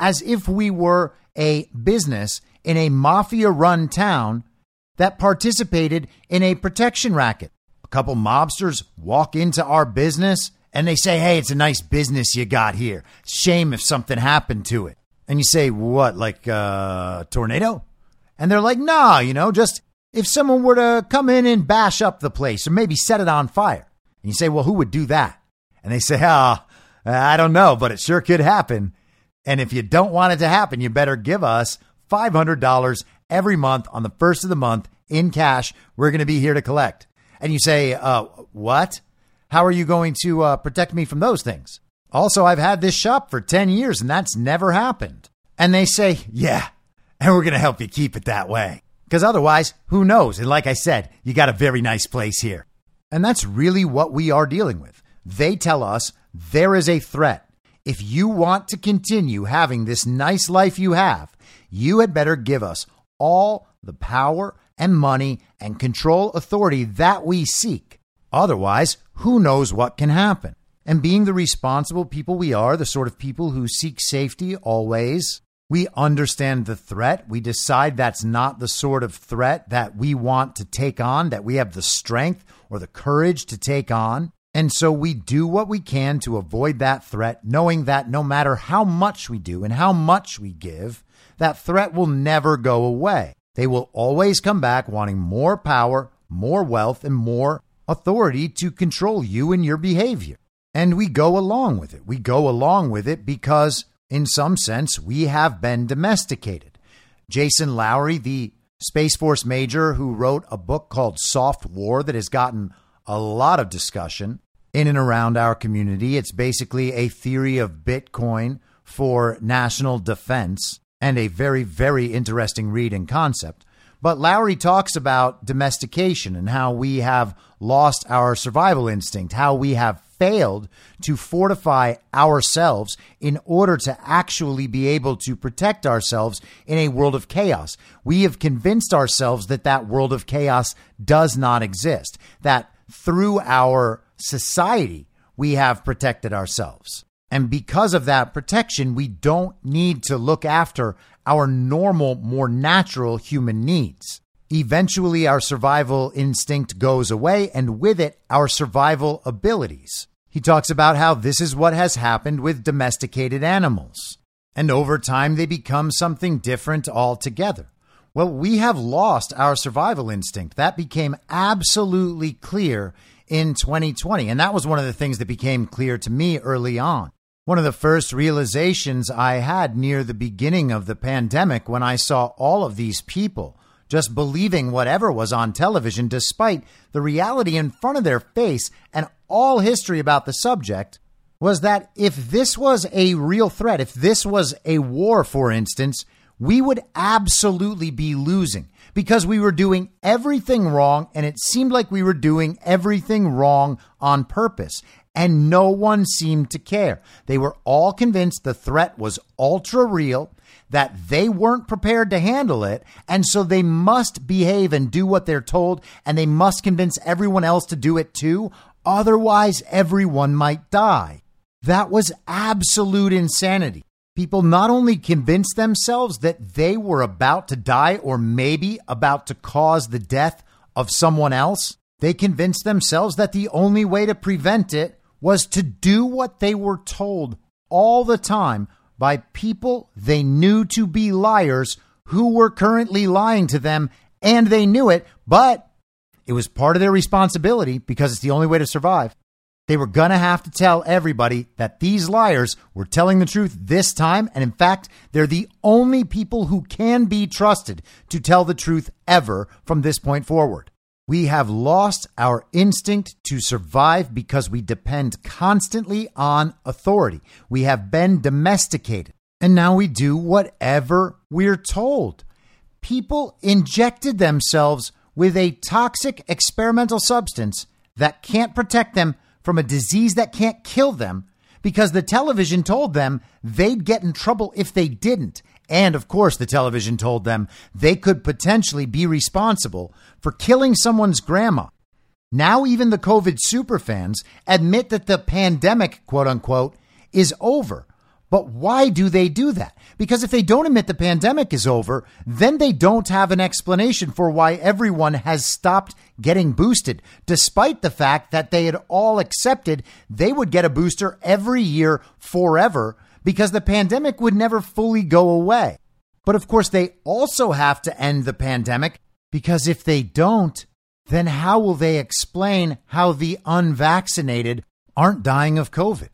As if we were a business in a mafia run town that participated in a protection racket. A couple mobsters walk into our business and they say, Hey, it's a nice business you got here. Shame if something happened to it. And you say, What, like a uh, tornado? And they're like, Nah, you know, just if someone were to come in and bash up the place or maybe set it on fire. And you say, Well, who would do that? And they say, Ah, oh, I don't know, but it sure could happen. And if you don't want it to happen, you better give us $500 every month on the first of the month in cash. We're going to be here to collect. And you say, uh, What? How are you going to uh, protect me from those things? Also, I've had this shop for 10 years and that's never happened. And they say, yeah, and we're going to help you keep it that way. Because otherwise, who knows? And like I said, you got a very nice place here. And that's really what we are dealing with. They tell us there is a threat. If you want to continue having this nice life you have, you had better give us all the power and money and control authority that we seek. Otherwise, who knows what can happen? And being the responsible people we are, the sort of people who seek safety always, we understand the threat. We decide that's not the sort of threat that we want to take on, that we have the strength or the courage to take on. And so we do what we can to avoid that threat, knowing that no matter how much we do and how much we give, that threat will never go away. They will always come back wanting more power, more wealth, and more authority to control you and your behavior. And we go along with it. We go along with it because, in some sense, we have been domesticated. Jason Lowery, the Space Force major who wrote a book called Soft War that has gotten a lot of discussion in and around our community. It's basically a theory of Bitcoin for national defense and a very, very interesting read and concept. But Lowery talks about domestication and how we have lost our survival instinct, how we have failed to fortify ourselves in order to actually be able to protect ourselves in a world of chaos. We have convinced ourselves that that world of chaos does not exist, that through our society, we have protected ourselves. And because of that protection, we don't need to look after our normal, more natural human needs. Eventually, our survival instinct goes away, and with it, our survival abilities. He talks about how this is what has happened with domesticated animals. And over time, they become something different altogether. Well, we have lost our survival instinct. That became absolutely clear in 2020. And that was one of the things that became clear to me early on. One of the first realizations I had near the beginning of the pandemic when I saw all of these people just believing whatever was on television despite the reality in front of their face and all history about the subject was that if this was a real threat, if this was a war, for instance, we would absolutely be losing because we were doing everything wrong and it seemed like we were doing everything wrong on purpose and no one seemed to care. They were all convinced the threat was ultra real, that they weren't prepared to handle it, and so they must behave and do what they're told, and they must convince everyone else to do it too. Otherwise, everyone might die. That was absolute insanity. People not only convinced themselves that they were about to die or maybe about to cause the death of someone else, they convinced themselves that the only way to prevent it was to do what they were told all the time by people they knew to be liars who were currently lying to them and they knew it, but it was part of their responsibility because it's the only way to survive. They were going to have to tell everybody that these liars were telling the truth this time. And in fact, they're the only people who can be trusted to tell the truth ever from this point forward. We have lost our instinct to survive because we depend constantly on authority. We have been domesticated. And now we do whatever we're told. People injected themselves with a toxic experimental substance that can't protect them from a disease that can't kill them because the television told them they'd get in trouble if they didn't. And of course, the television told them they could potentially be responsible for killing someone's grandma. Now, even the COVID superfans admit that the pandemic, quote unquote, is over but why do they do that? Because if they don't admit the pandemic is over, then they don't have an explanation for why everyone has stopped getting boosted, despite the fact that they had all accepted they would get a booster every year forever because the pandemic would never fully go away. But of course, they also have to end the pandemic because if they don't, then how will they explain how the unvaccinated aren't dying of COVID?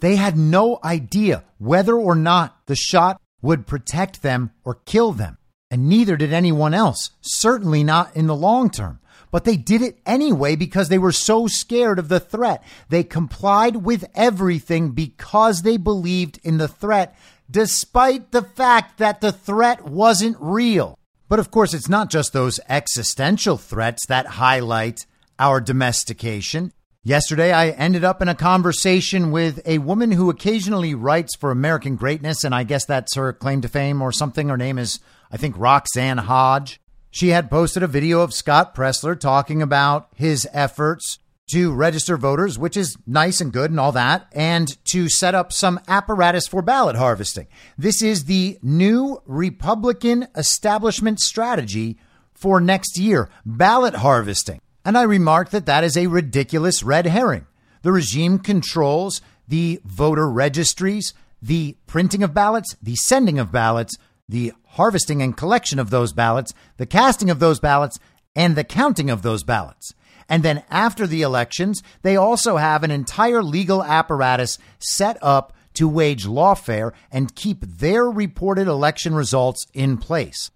They had no idea whether or not the shot would protect them or kill them. And neither did anyone else, certainly not in the long term. But they did it anyway because they were so scared of the threat. They complied with everything because they believed in the threat, despite the fact that the threat wasn't real. But of course, it's not just those existential threats that highlight our domestication. Yesterday, I ended up in a conversation with a woman who occasionally writes for American Greatness, and I guess that's her claim to fame or something. Her name is, I think, Roxanne Hodge. She had posted a video of Scott Presler talking about his efforts to register voters, which is nice and good and all that, and to set up some apparatus for ballot harvesting. This is the new Republican establishment strategy for next year ballot harvesting. And I remarked that that is a ridiculous red herring. The regime controls the voter registries, the printing of ballots, the sending of ballots, the harvesting and collection of those ballots, the casting of those ballots, and the counting of those ballots. And then after the elections, they also have an entire legal apparatus set up to wage lawfare and keep their reported election results in place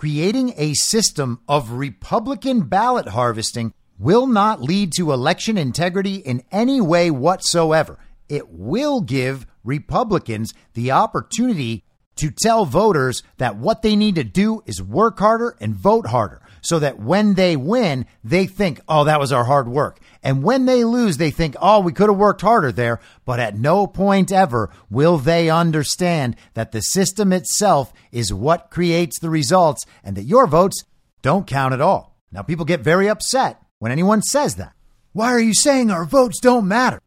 creating a system of Republican ballot harvesting will not lead to election integrity in any way whatsoever. It will give Republicans the opportunity to tell voters that what they need to do is work harder and vote harder so that when they win, they think, oh, that was our hard work. And when they lose, they think, oh, we could have worked harder there. But at no point ever will they understand that the system itself is what creates the results and that your votes don't count at all. Now, people get very upset when anyone says that. Why are you saying our votes don't matter?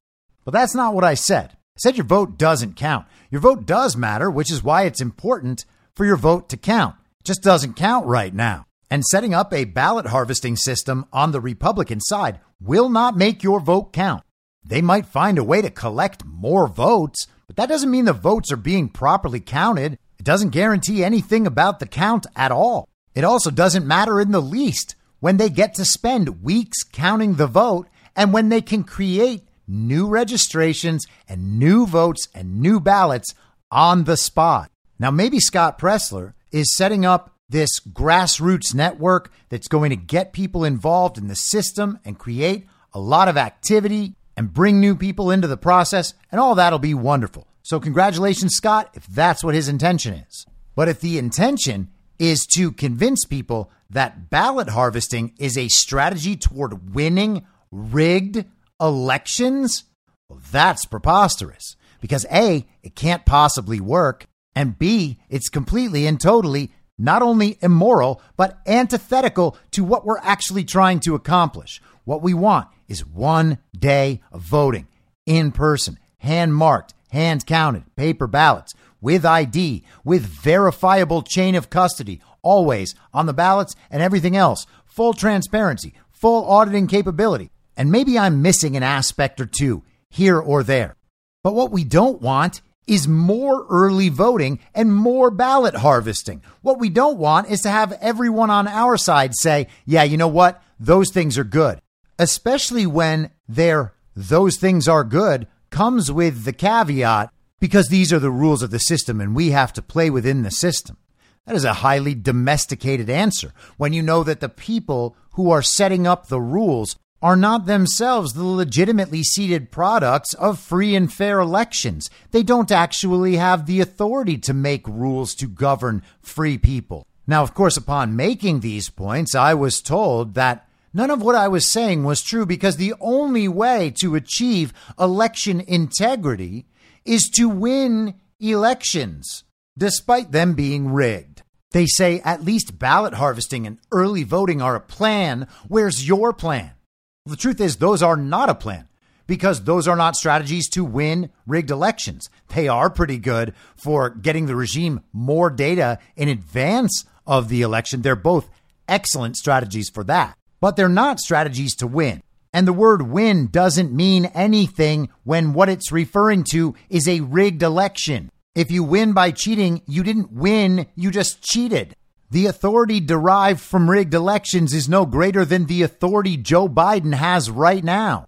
Well, that's not what I said. Said your vote doesn't count. Your vote does matter, which is why it's important for your vote to count. It just doesn't count right now. And setting up a ballot harvesting system on the Republican side will not make your vote count. They might find a way to collect more votes, but that doesn't mean the votes are being properly counted. It doesn't guarantee anything about the count at all. It also doesn't matter in the least when they get to spend weeks counting the vote and when they can create new registrations and new votes and new ballots on the spot. Now, maybe Scott Presler is setting up this grassroots network that's going to get people involved in the system and create a lot of activity and bring new people into the process, and all that'll be wonderful. So, congratulations, Scott, if that's what his intention is. But if the intention is to convince people that ballot harvesting is a strategy toward winning rigged elections, well, that's preposterous. Because A, it can't possibly work, and B, it's completely and totally not only immoral, but antithetical to what we're actually trying to accomplish. What we want is one day of voting in person, hand marked, hand counted, paper ballots, with ID, with verifiable chain of custody, always on the ballots and everything else, full transparency, full auditing capability. And maybe I'm missing an aspect or two here or there. But what we don't want is more early voting and more ballot harvesting. What we don't want is to have everyone on our side say, yeah, you know what? Those things are good, especially when their those things are good comes with the caveat because these are the rules of the system and we have to play within the system. That is a highly domesticated answer when you know that the people who are setting up the rules are not themselves the legitimately seated products of free and fair elections. They don't actually have the authority to make rules to govern free people. Now, of course, upon making these points, I was told that none of what I was saying was true because the only way to achieve election integrity is to win elections, despite them being rigged. They say at least ballot harvesting and early voting are a plan. Where's your plan? The truth is, those are not a plan because those are not strategies to win rigged elections. They are pretty good for getting the regime more data in advance of the election. They're both excellent strategies for that, but they're not strategies to win. And the word win doesn't mean anything when what it's referring to is a rigged election. If you win by cheating, you didn't win, you just cheated. The authority derived from rigged elections is no greater than the authority Joe Biden has right now.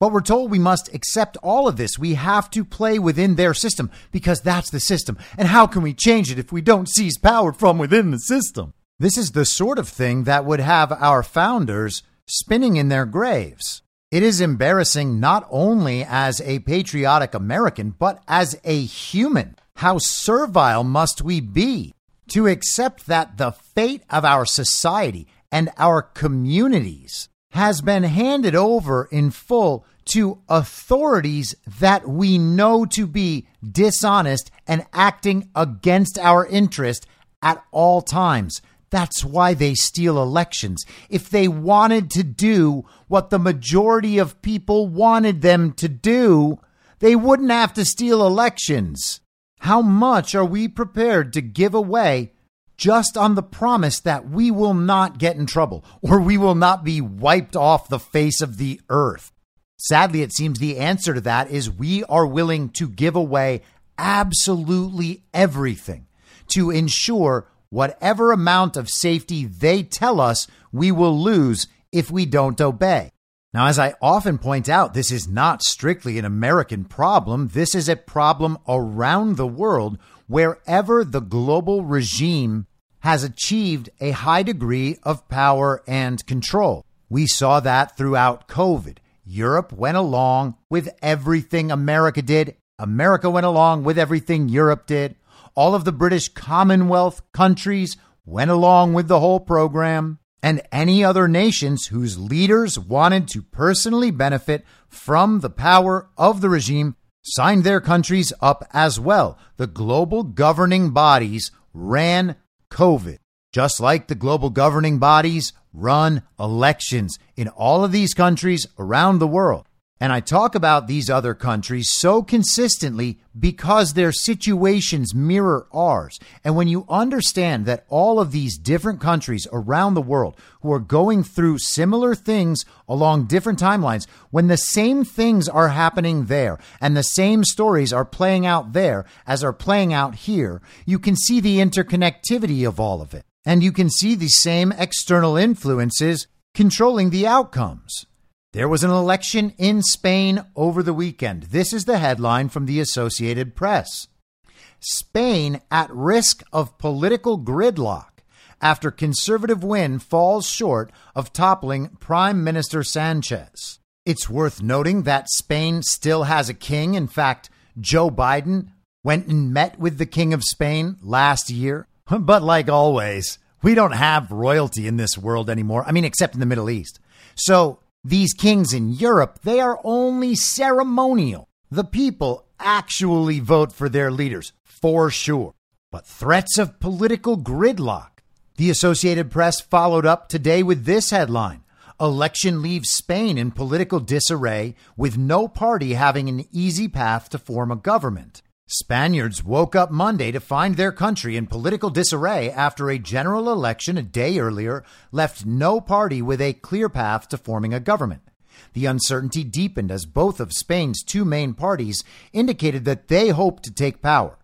But we're told we must accept all of this. We have to play within their system because that's the system. And how can we change it if we don't seize power from within the system? This is the sort of thing that would have our founders spinning in their graves. It is embarrassing not only as a patriotic American, but as a human. How servile must we be to accept that the fate of our society and our communities has been handed over in full to authorities that we know to be dishonest and acting against our interest at all times. That's why they steal elections. If they wanted to do what the majority of people wanted them to do, they wouldn't have to steal elections. How much are we prepared to give away just on the promise that we will not get in trouble or we will not be wiped off the face of the earth? Sadly, it seems the answer to that is we are willing to give away absolutely everything to ensure whatever amount of safety they tell us we will lose if we don't obey. Now, as I often point out, this is not strictly an American problem. This is a problem around the world wherever the global regime has achieved a high degree of power and control. We saw that throughout COVID. Europe went along with everything America did. America went along with everything Europe did. All of the British Commonwealth countries went along with the whole program and any other nations whose leaders wanted to personally benefit from the power of the regime signed their countries up as well. The global governing bodies ran COVID, just like the global governing bodies run elections in all of these countries around the world. And I talk about these other countries so consistently because their situations mirror ours. And when you understand that all of these different countries around the world who are going through similar things along different timelines, when the same things are happening there and the same stories are playing out there as are playing out here, you can see the interconnectivity of all of it. And you can see the same external influences controlling the outcomes. There was an election in Spain over the weekend. This is the headline from the Associated Press. Spain at risk of political gridlock after conservative win falls short of toppling Prime Minister Sanchez. It's worth noting that Spain still has a king. In fact, Joe Biden went and met with the King of Spain last year. But like always, we don't have royalty in this world anymore. I mean, except in the Middle East. So these kings in Europe, they are only ceremonial. The people actually vote for their leaders, for sure. But threats of political gridlock. The Associated Press followed up today with this headline Election leaves Spain in political disarray, with no party having an easy path to form a government. Spaniards woke up Monday to find their country in political disarray after a general election a day earlier left no party with a clear path to forming a government. The uncertainty deepened as both of Spain's two main parties indicated that they hope to take power.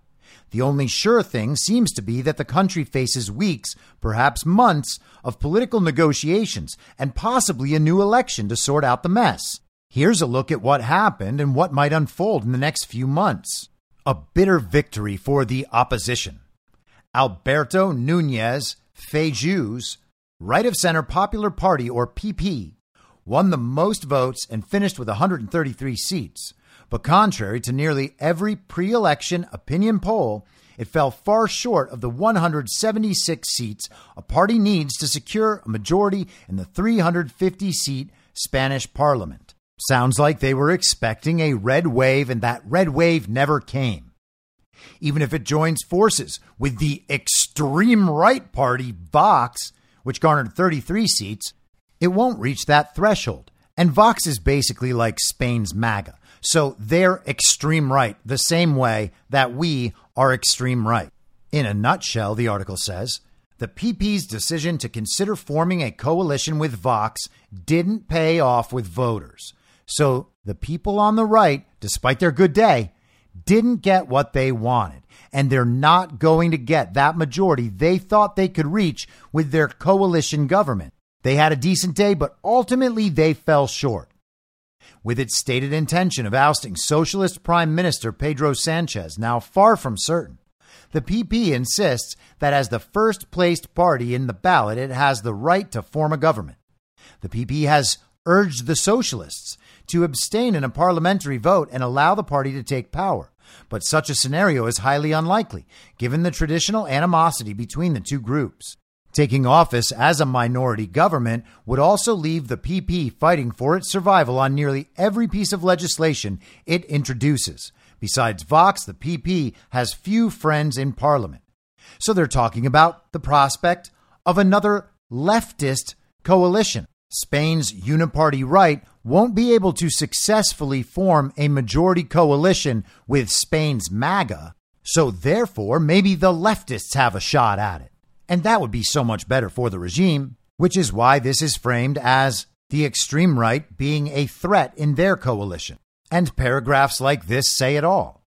The only sure thing seems to be that the country faces weeks, perhaps months, of political negotiations and possibly a new election to sort out the mess. Here's a look at what happened and what might unfold in the next few months. A bitter victory for the opposition. Alberto Nunez Feijoo's Right of Center Popular Party, or PP, won the most votes and finished with 133 seats. But contrary to nearly every pre election opinion poll, it fell far short of the 176 seats a party needs to secure a majority in the 350 seat Spanish parliament. Sounds like they were expecting a red wave, and that red wave never came. Even if it joins forces with the extreme right party, Vox, which garnered 33 seats, it won't reach that threshold. And Vox is basically like Spain's MAGA. So they're extreme right, the same way that we are extreme right. In a nutshell, the article says the PP's decision to consider forming a coalition with Vox didn't pay off with voters. So the people on the right, despite their good day, didn't get what they wanted. And they're not going to get that majority they thought they could reach with their coalition government. They had a decent day, but ultimately they fell short. With its stated intention of ousting Socialist Prime Minister Pedro Sanchez now far from certain, the PP insists that as the first placed party in the ballot, it has the right to form a government. The PP has urged the Socialists to abstain in a parliamentary vote and allow the party to take power. But such a scenario is highly unlikely, given the traditional animosity between the two groups. Taking office as a minority government would also leave the PP fighting for its survival on nearly every piece of legislation it introduces. Besides Vox, the PP has few friends in parliament. So they're talking about the prospect of another leftist coalition. Spain's uniparty right won't be able to successfully form a majority coalition with Spain's MAGA, so therefore maybe the leftists have a shot at it. And that would be so much better for the regime, which is why this is framed as the extreme right being a threat in their coalition. And paragraphs like this say it all.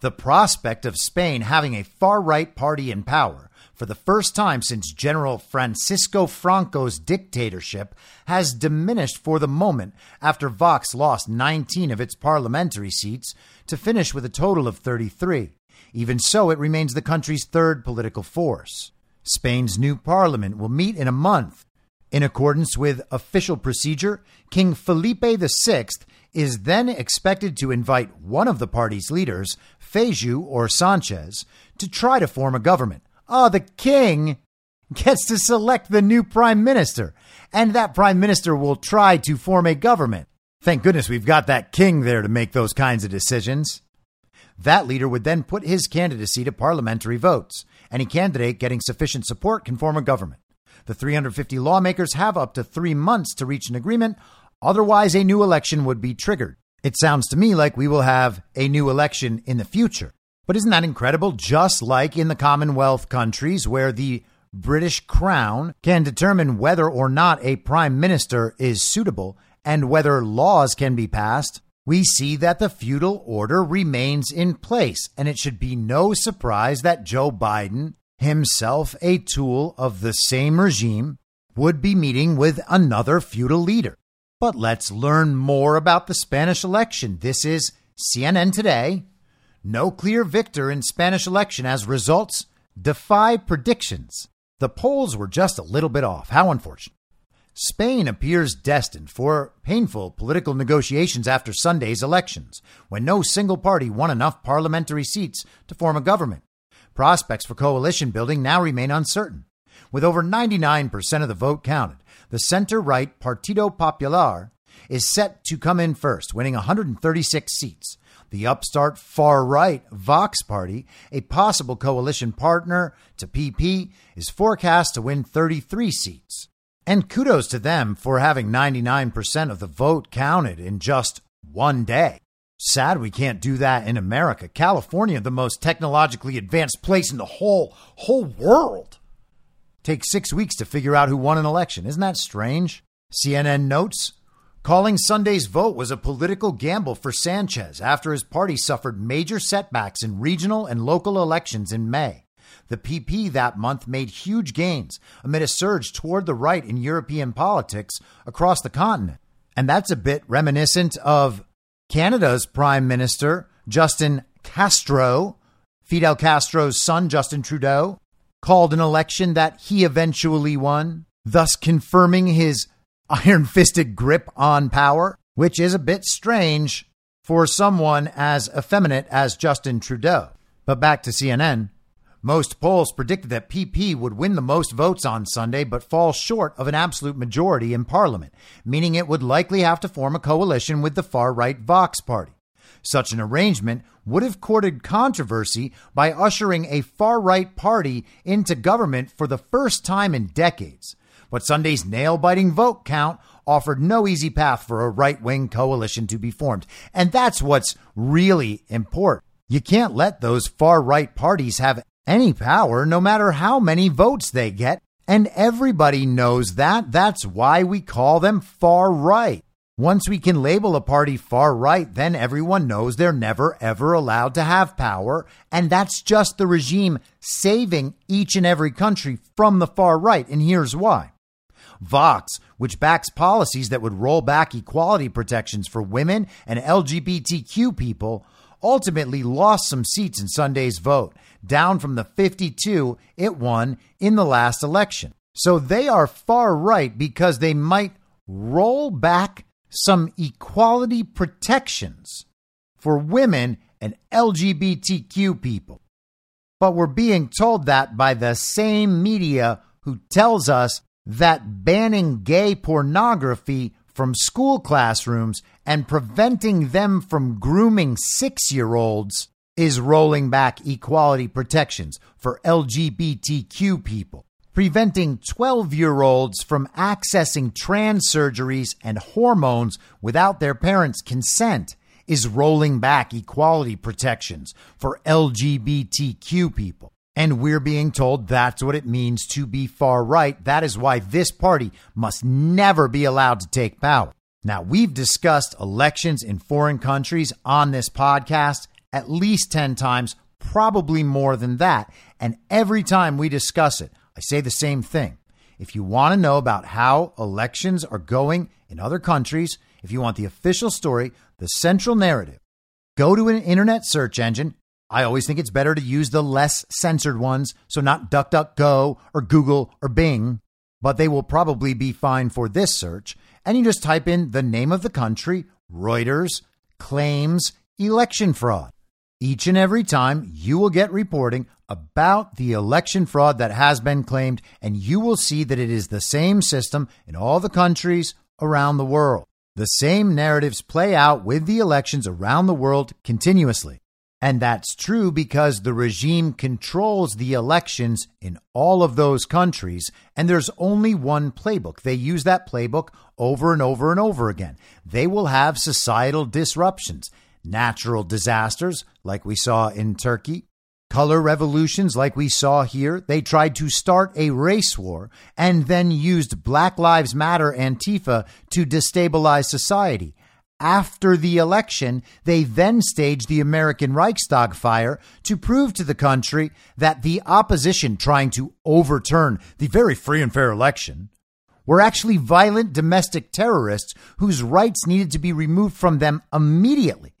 The prospect of Spain having a far right party in power for the first time since General Francisco Franco's dictatorship has diminished for the moment after Vox lost 19 of its parliamentary seats to finish with a total of 33. Even so, it remains the country's third political force. Spain's new parliament will meet in a month. In accordance with official procedure, King Felipe VI is then expected to invite one of the party's leaders, Feijoo or Sanchez, to try to form a government. Oh, the king gets to select the new prime minister, and that prime minister will try to form a government. Thank goodness we've got that king there to make those kinds of decisions. That leader would then put his candidacy to parliamentary votes. Any candidate getting sufficient support can form a government. The 350 lawmakers have up to three months to reach an agreement, otherwise, a new election would be triggered. It sounds to me like we will have a new election in the future. But isn't that incredible? Just like in the Commonwealth countries where the British Crown can determine whether or not a prime minister is suitable and whether laws can be passed, we see that the feudal order remains in place, and it should be no surprise that Joe Biden, himself a tool of the same regime, would be meeting with another feudal leader. But let's learn more about the Spanish election. This is CNN Today. No clear victor in Spanish election as results defy predictions. The polls were just a little bit off. How unfortunate. Spain appears destined for painful political negotiations after Sunday's elections, when no single party won enough parliamentary seats to form a government. Prospects for coalition building now remain uncertain. With over 99% of the vote counted, the center right Partido Popular is set to come in first, winning 136 seats. The upstart far right Vox Party, a possible coalition partner to PP, is forecast to win 33 seats. And kudos to them for having 99% of the vote counted in just one day. Sad we can't do that in America. California, the most technologically advanced place in the whole whole world. Takes 6 weeks to figure out who won an election. Isn't that strange? CNN notes calling Sunday's vote was a political gamble for Sanchez after his party suffered major setbacks in regional and local elections in May. The PP that month made huge gains amid a surge toward the right in European politics across the continent. And that's a bit reminiscent of Canada's Prime Minister, Justin Castro, Fidel Castro's son, Justin Trudeau, called an election that he eventually won, thus confirming his iron fisted grip on power, which is a bit strange for someone as effeminate as Justin Trudeau. But back to CNN. Most polls predicted that PP would win the most votes on Sunday, but fall short of an absolute majority in Parliament, meaning it would likely have to form a coalition with the far right Vox Party. Such an arrangement would have courted controversy by ushering a far right party into government for the first time in decades. But Sunday's nail biting vote count offered no easy path for a right wing coalition to be formed. And that's what's really important. You can't let those far right parties have any power, no matter how many votes they get. And everybody knows that. That's why we call them far right. Once we can label a party far right, then everyone knows they're never ever allowed to have power. And that's just the regime saving each and every country from the far right. And here's why. Vox, which backs policies that would roll back equality protections for women and LGBTQ people, ultimately lost some seats in Sunday's vote, down from the 52 it won in the last election. So they are far right because they might roll back some equality protections for women and LGBTQ people. But we're being told that by the same media who tells us that banning gay pornography from school classrooms and preventing them from grooming six year olds is rolling back equality protections for LGBTQ people. Preventing 12 year olds from accessing trans surgeries and hormones without their parents' consent is rolling back equality protections for LGBTQ people. And we're being told that's what it means to be far right. That is why this party must never be allowed to take power. Now, we've discussed elections in foreign countries on this podcast at least 10 times, probably more than that. And every time we discuss it, I say the same thing. If you want to know about how elections are going in other countries, if you want the official story, the central narrative, go to an internet search engine I always think it's better to use the less censored ones, so not DuckDuckGo or Google or Bing, but they will probably be fine for this search. And you just type in the name of the country, Reuters, claims election fraud. Each and every time you will get reporting about the election fraud that has been claimed, and you will see that it is the same system in all the countries around the world. The same narratives play out with the elections around the world continuously. And that's true because the regime controls the elections in all of those countries, and there's only one playbook. They use that playbook over and over and over again. They will have societal disruptions, natural disasters, like we saw in Turkey, color revolutions, like we saw here. They tried to start a race war and then used Black Lives Matter Antifa to destabilize society after the election, they then staged the American Reichstag fire to prove to the country that the opposition trying to overturn the very free and fair election were actually violent domestic terrorists whose rights needed to be removed from them immediately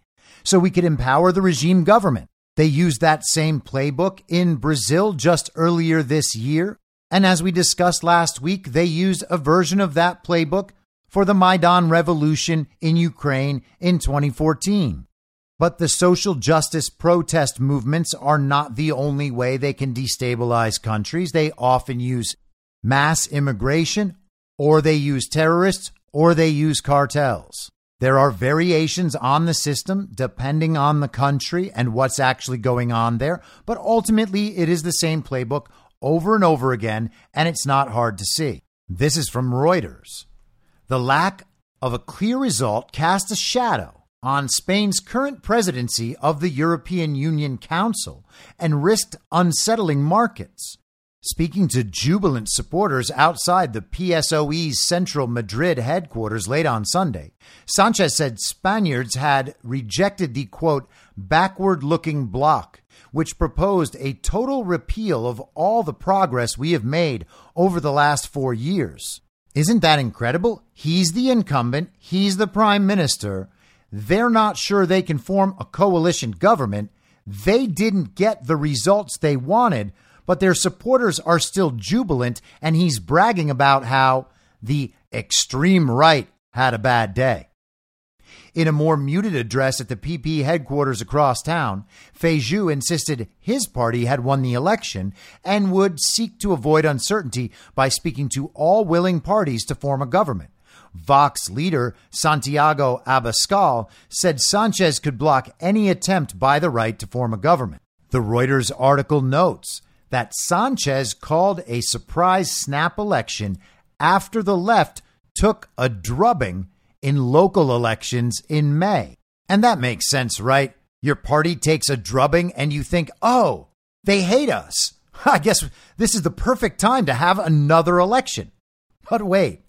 so we could empower the regime government. They used that same playbook in Brazil just earlier this year. And as we discussed last week, they used a version of that playbook for the Maidan revolution in Ukraine in 2014. But the social justice protest movements are not the only way they can destabilize countries. They often use mass immigration, or they use terrorists, or they use cartels. There are variations on the system depending on the country and what's actually going on there, but ultimately it is the same playbook over and over again, and it's not hard to see. This is from Reuters. The lack of a clear result cast a shadow on Spain's current presidency of the European Union Council and risked unsettling markets. Speaking to jubilant supporters outside the PSOE's Central Madrid headquarters late on Sunday, Sanchez said Spaniards had rejected the quote, backward looking bloc, which proposed a total repeal of all the progress we have made over the last four years. Isn't that incredible? He's the incumbent, he's the prime minister. They're not sure they can form a coalition government. They didn't get the results they wanted, but their supporters are still jubilant, and he's bragging about how the extreme right had a bad day. In a more muted address at the PP headquarters across town, Feijoo insisted his party had won the election and would seek to avoid uncertainty by speaking to all willing parties to form a government. Vox leader Santiago Abascal said Sanchez could block any attempt by the right to form a government. The Reuters article notes that Sanchez called a surprise snap election after the left took a drubbing in local elections in May. And that makes sense, right? Your party takes a drubbing and you think, oh, they hate us. I guess this is the perfect time to have another election. But wait,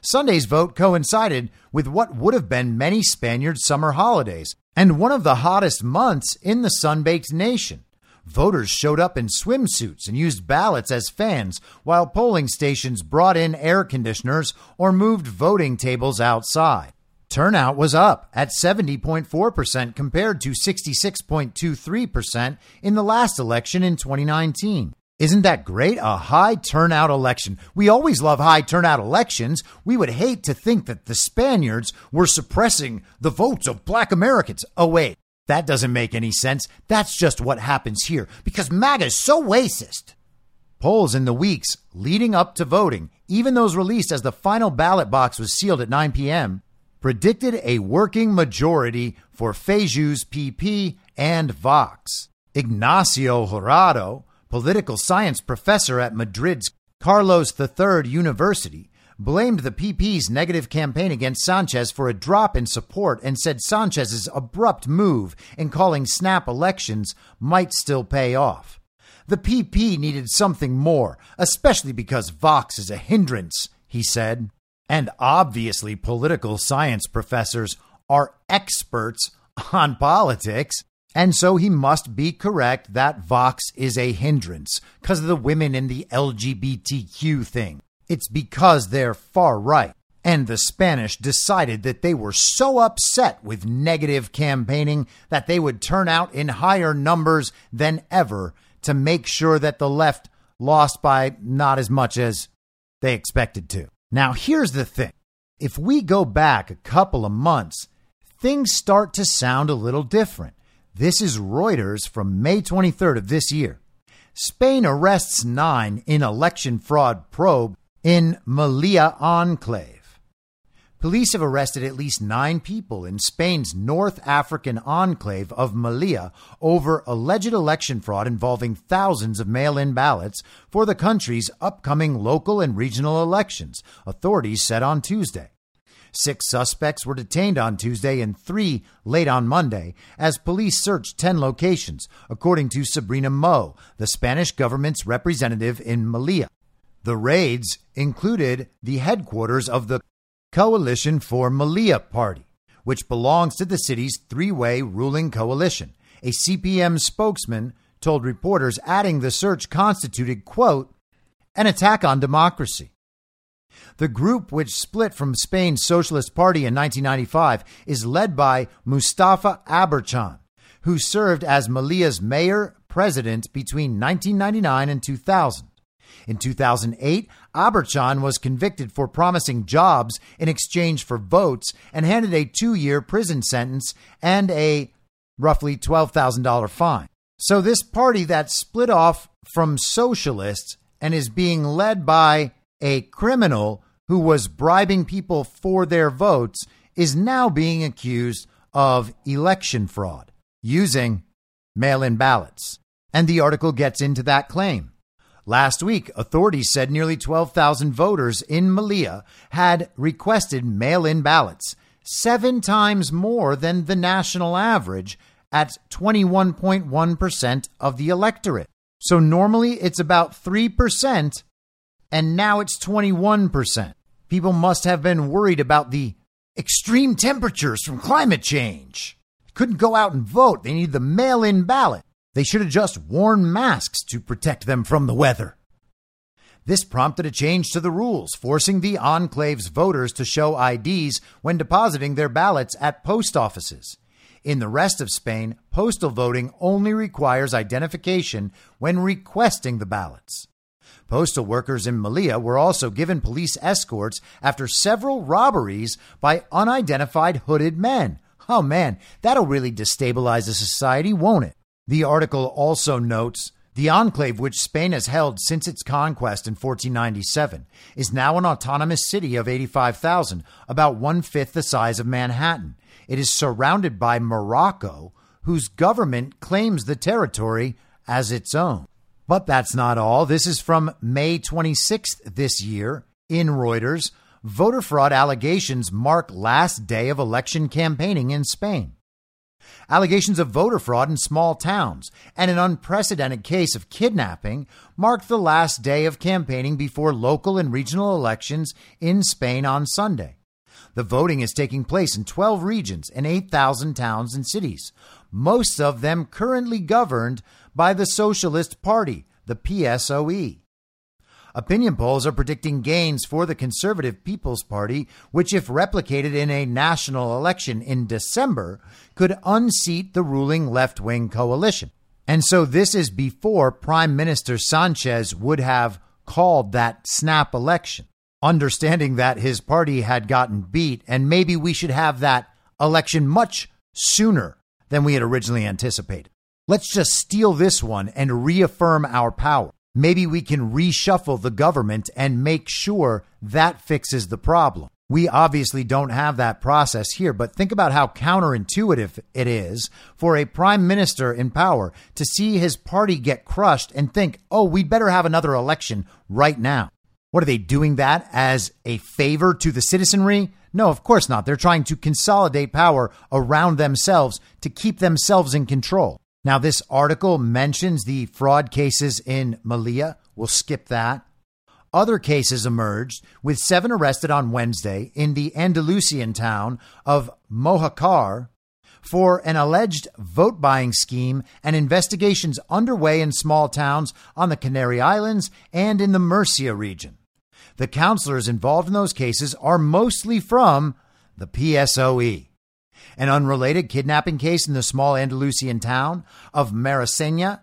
Sunday's vote coincided with what would have been many Spaniards' summer holidays and one of the hottest months in the sun baked nation. Voters showed up in swimsuits and used ballots as fans, while polling stations brought in air conditioners or moved voting tables outside. Turnout was up at 70.4% compared to 66.23% in the last election in 2019. Isn't that great? A high turnout election. We always love high turnout elections. We would hate to think that the Spaniards were suppressing the votes of black Americans. Oh, wait. That doesn't make any sense. That's just what happens here because MAGA is so racist. Polls in the weeks leading up to voting, even those released as the final ballot box was sealed at 9 p.m., predicted a working majority for Feijoo's PP and Vox. Ignacio Jurado, political science professor at Madrid's Carlos III University, blamed the PP's negative campaign against Sanchez for a drop in support and said Sanchez's abrupt move in calling snap elections might still pay off. The PP needed something more, especially because Vox is a hindrance, he said. And obviously, political science professors are experts on politics. And so he must be correct that Vox is a hindrance because of the women in the LGBTQ thing. It's because they're far right. And the Spanish decided that they were so upset with negative campaigning that they would turn out in higher numbers than ever to make sure that the left lost by not as much as they expected to. Now, here's the thing if we go back a couple of months, things start to sound a little different. This is Reuters from May 23rd of this year. Spain arrests nine in election fraud probe in Melilla Enclave. Police have arrested at least nine people in Spain's North African enclave of Melilla over alleged election fraud involving thousands of mail in ballots for the country's upcoming local and regional elections, authorities said on Tuesday. Six suspects were detained on Tuesday and three late on Monday as police searched 10 locations, according to Sabrina Moh, the Spanish government's representative in Melilla. The raids included the headquarters of the Coalition for Melilla Party, which belongs to the city's three way ruling coalition. A CPM spokesman told reporters, adding the search constituted, quote, an attack on democracy. The group, which split from Spain's Socialist Party in 1995, is led by Mustafa Aberchan, who served as Melilla's mayor president between 1999 and 2000. In 2008, Aberchan was convicted for promising jobs in exchange for votes and handed a two year prison sentence and a roughly $12,000 fine. So, this party that split off from socialists and is being led by a criminal who was bribing people for their votes is now being accused of election fraud using mail in ballots. And the article gets into that claim. Last week, authorities said nearly 12,000 voters in Melilla had requested mail in ballots, seven times more than the national average at 21.1% of the electorate. So normally it's about 3%, and now it's 21%. People must have been worried about the extreme temperatures from climate change. Couldn't go out and vote. They need the mail in ballot. They should have just worn masks to protect them from the weather. This prompted a change to the rules, forcing the enclave's voters to show IDs when depositing their ballots at post offices. In the rest of Spain, postal voting only requires identification when requesting the ballots. Postal workers in Melilla were also given police escorts after several robberies by unidentified hooded men. Oh man, that'll really destabilize a society, won't it? The article also notes the enclave, which Spain has held since its conquest in 1497, is now an autonomous city of 85,000, about one fifth the size of Manhattan. It is surrounded by Morocco, whose government claims the territory as its own. But that's not all. This is from May 26th this year in Reuters. Voter fraud allegations mark last day of election campaigning in Spain. Allegations of voter fraud in small towns and an unprecedented case of kidnapping marked the last day of campaigning before local and regional elections in Spain on Sunday. The voting is taking place in 12 regions and 8,000 towns and cities, most of them currently governed by the Socialist Party, the PSOE. Opinion polls are predicting gains for the Conservative People's Party, which, if replicated in a national election in December, could unseat the ruling left wing coalition. And so this is before Prime Minister Sanchez would have called that snap election, understanding that his party had gotten beat, and maybe we should have that election much sooner than we had originally anticipated. Let's just steal this one and reaffirm our power. Maybe we can reshuffle the government and make sure that fixes the problem. We obviously don't have that process here, but think about how counterintuitive it is for a prime minister in power to see his party get crushed and think, oh, we'd better have another election right now. What are they doing that as a favor to the citizenry? No, of course not. They're trying to consolidate power around themselves to keep themselves in control. Now, this article mentions the fraud cases in Melilla. We'll skip that. Other cases emerged, with seven arrested on Wednesday in the Andalusian town of Mojácar for an alleged vote buying scheme and investigations underway in small towns on the Canary Islands and in the Murcia region. The counselors involved in those cases are mostly from the PSOE an unrelated kidnapping case in the small Andalusian town of Maracena,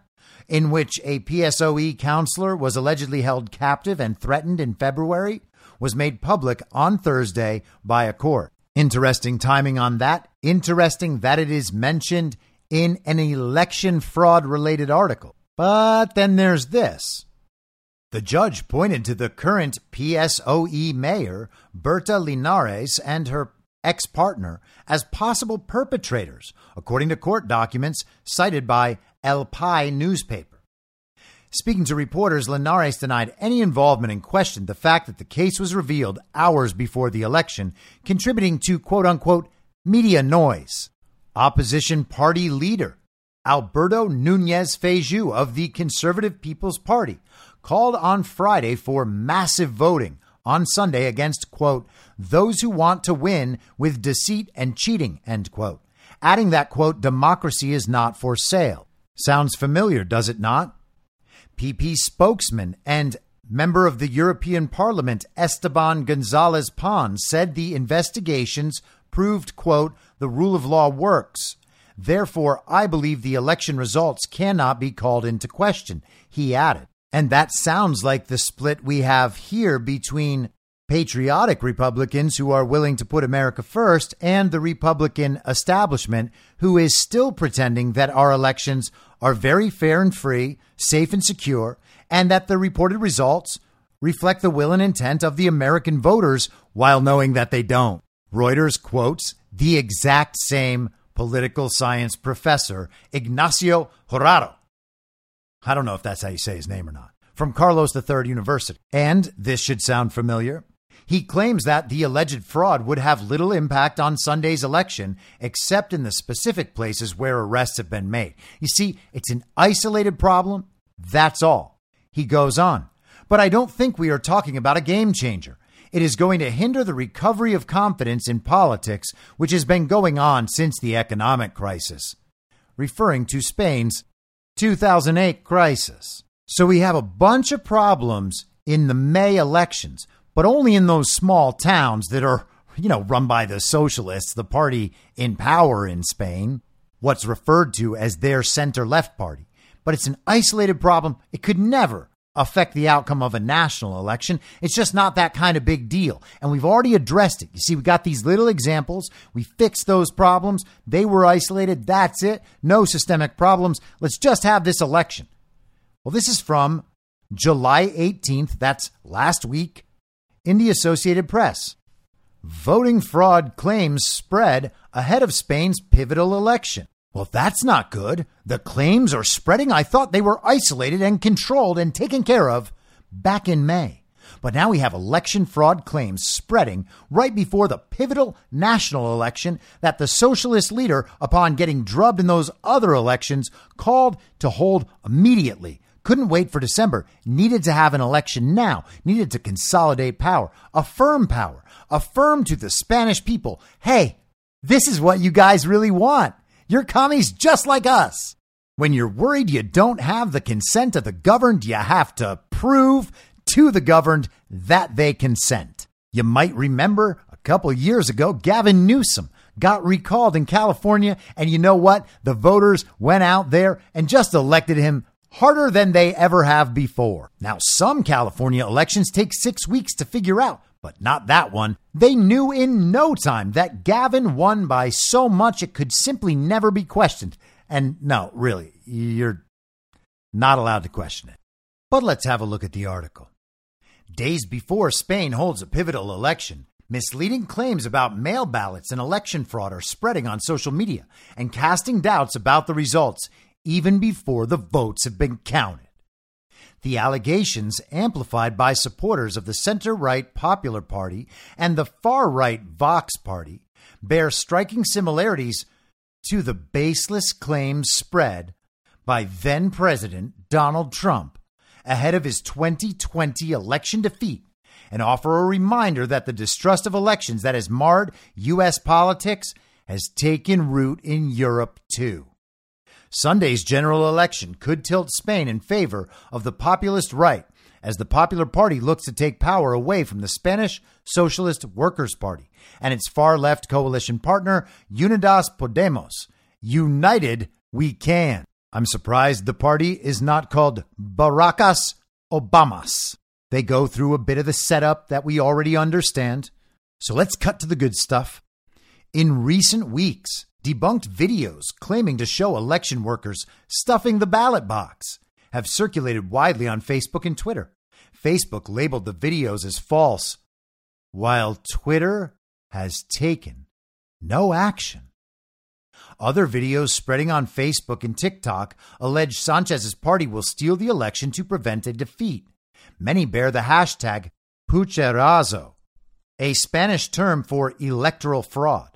in which a PSOE counselor was allegedly held captive and threatened in February, was made public on Thursday by a court. Interesting timing on that. Interesting that it is mentioned in an election fraud related article. But then there's this. The judge pointed to the current PSOE mayor, Berta Linares, and her ex partner as possible perpetrators, according to court documents cited by El Pai newspaper. Speaking to reporters, Linares denied any involvement and questioned the fact that the case was revealed hours before the election, contributing to quote unquote media noise. Opposition party leader Alberto Nunez Feijoo of the Conservative People's Party called on Friday for massive voting on Sunday against, quote, those who want to win with deceit and cheating, end quote. Adding that, quote, democracy is not for sale. Sounds familiar, does it not? PP spokesman and member of the European Parliament, Esteban Gonzalez Pons, said the investigations proved, quote, the rule of law works. Therefore, I believe the election results cannot be called into question, he added. And that sounds like the split we have here between patriotic Republicans who are willing to put America first and the Republican establishment who is still pretending that our elections are very fair and free, safe and secure, and that the reported results reflect the will and intent of the American voters while knowing that they don't. Reuters quotes the exact same political science professor, Ignacio Joraro, I don't know if that's how you say his name or not. From Carlos III University. And this should sound familiar. He claims that the alleged fraud would have little impact on Sunday's election, except in the specific places where arrests have been made. You see, it's an isolated problem. That's all. He goes on. But I don't think we are talking about a game changer. It is going to hinder the recovery of confidence in politics, which has been going on since the economic crisis, referring to Spain's 2008 crisis. So we have a bunch of problems in the May elections, but only in those small towns that are, you know, run by the socialists, the party in power in Spain, what's referred to as their center left party. But it's an isolated problem. It could never affect the outcome of a national election. It's just not that kind of big deal. And we've already addressed it. You see, we got these little examples. We fixed those problems. They were isolated. That's it. No systemic problems. Let's just have this election. Well, this is from July 18th. That's last week in the Associated Press. Voting fraud claims spread ahead of Spain's pivotal election. Well, that's not good. The claims are spreading. I thought they were isolated and controlled and taken care of back in May. But now we have election fraud claims spreading right before the pivotal national election that the socialist leader, upon getting drubbed in those other elections, called to hold immediately. Couldn't wait for December, needed to have an election now, needed to consolidate power, affirm power, affirm to the Spanish people hey, this is what you guys really want. You're commies just like us. When you're worried you don't have the consent of the governed, you have to prove to the governed that they consent. You might remember a couple years ago, Gavin Newsom got recalled in California, and you know what? The voters went out there and just elected him harder than they ever have before. Now, some California elections take six weeks to figure out, but not that one. They knew in no time that Gavin won by so much it could simply never be questioned. And no, really, you're not allowed to question it. But let's have a look at the article. Days before Spain holds a pivotal election, misleading claims about mail ballots and election fraud are spreading on social media and casting doubts about the results even before the votes have been counted. The allegations, amplified by supporters of the center right Popular Party and the far right Vox Party, bear striking similarities to the baseless claims spread by then President Donald Trump ahead of his 2020 election defeat and offer a reminder that the distrust of elections that has marred U.S. politics has taken root in Europe too. Sunday's general election could tilt Spain in favor of the populist right as the Popular Party looks to take power away from the Spanish Socialist Workers' Party and its far left coalition partner, Unidas Podemos. United, we can. I'm surprised the party is not called Baracas Obamas. They go through a bit of the setup that we already understand. So let's cut to the good stuff. In recent weeks, Debunked videos claiming to show election workers stuffing the ballot box have circulated widely on Facebook and Twitter. Facebook labeled the videos as false, while Twitter has taken no action. Other videos spreading on Facebook and TikTok allege Sanchez's party will steal the election to prevent a defeat. Many bear the hashtag Pucherazo, a Spanish term for electoral fraud.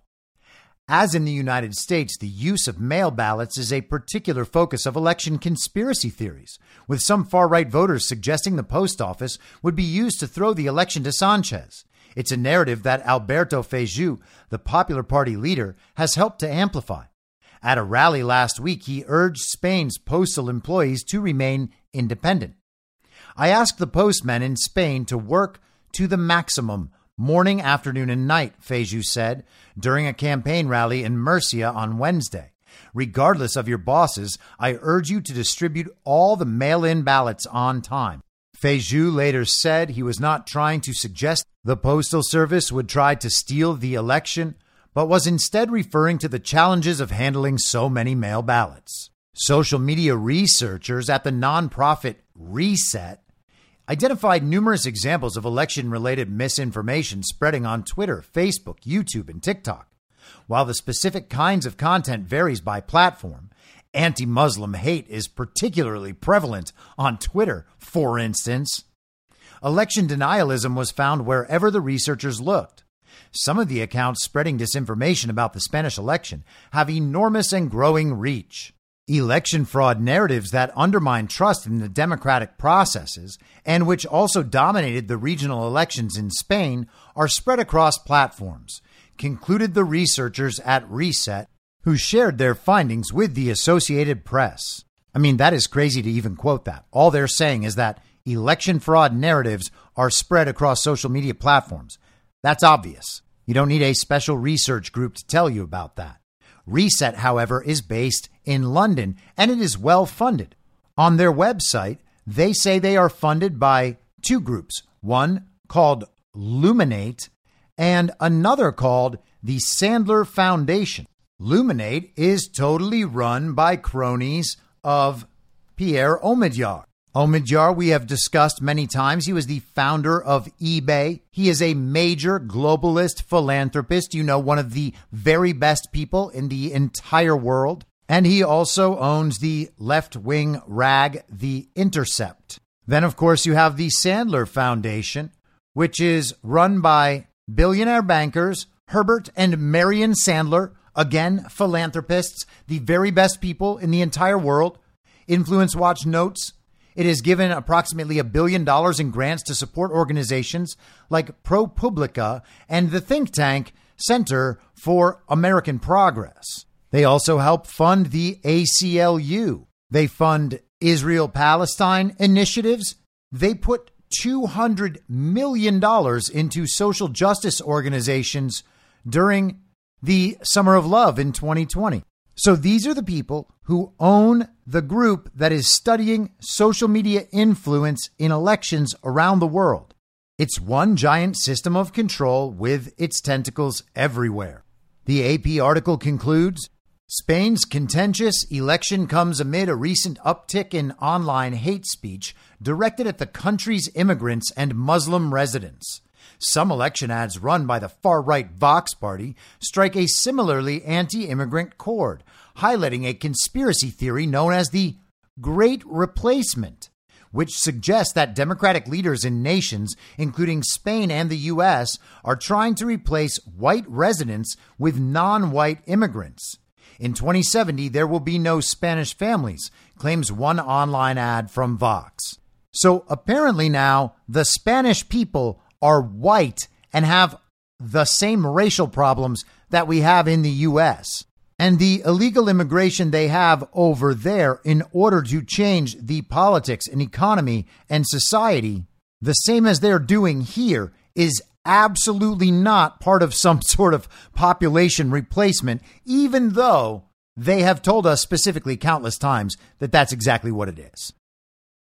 As in the United States, the use of mail ballots is a particular focus of election conspiracy theories, with some far right voters suggesting the post office would be used to throw the election to Sanchez. It's a narrative that Alberto Feijoo, the Popular Party leader, has helped to amplify. At a rally last week, he urged Spain's postal employees to remain independent. I asked the postmen in Spain to work to the maximum morning, afternoon, and night, Feijoo said during a campaign rally in Murcia on Wednesday. Regardless of your bosses, I urge you to distribute all the mail in ballots on time. Feijoo later said he was not trying to suggest the Postal Service would try to steal the election, but was instead referring to the challenges of handling so many mail ballots. Social media researchers at the nonprofit Reset identified numerous examples of election related misinformation spreading on Twitter, Facebook, YouTube, and TikTok. While the specific kinds of content varies by platform, anti Muslim hate is particularly prevalent on Twitter, for instance. Election denialism was found wherever the researchers looked. Some of the accounts spreading disinformation about the Spanish election have enormous and growing reach. Election fraud narratives that undermine trust in the democratic processes and which also dominated the regional elections in Spain are spread across platforms, concluded the researchers at Reset, who shared their findings with the Associated Press. I mean, that is crazy to even quote that. All they're saying is that election fraud narratives are spread across social media platforms. That's obvious. You don't need a special research group to tell you about that. Reset, however, is based in London and it is well funded. On their website, they say they are funded by two groups one called Luminate and another called the Sandler Foundation. Luminate is totally run by cronies of Pierre Omidyar. Omidyar, we have discussed many times. He was the founder of eBay. He is a major globalist philanthropist, you know, one of the very best people in the entire world. And he also owns the left wing rag, The Intercept. Then, of course, you have the Sandler Foundation, which is run by billionaire bankers Herbert and Marion Sandler, again, philanthropists, the very best people in the entire world. Influence Watch notes it has given approximately a billion dollars in grants to support organizations like ProPublica and the think tank Center for American Progress. They also help fund the ACLU. They fund Israel Palestine initiatives. They put $200 million into social justice organizations during the Summer of Love in 2020. So these are the people who own the group that is studying social media influence in elections around the world. It's one giant system of control with its tentacles everywhere. The AP article concludes Spain's contentious election comes amid a recent uptick in online hate speech directed at the country's immigrants and Muslim residents. Some election ads run by the far right Vox Party strike a similarly anti immigrant chord, highlighting a conspiracy theory known as the Great Replacement, which suggests that Democratic leaders in nations, including Spain and the U.S., are trying to replace white residents with non white immigrants. In 2070, there will be no Spanish families, claims one online ad from Vox. So apparently now the Spanish people are white and have the same racial problems that we have in the U.S. And the illegal immigration they have over there in order to change the politics and economy and society, the same as they're doing here, is absolutely not part of some sort of population replacement, even though they have told us specifically countless times that that's exactly what it is.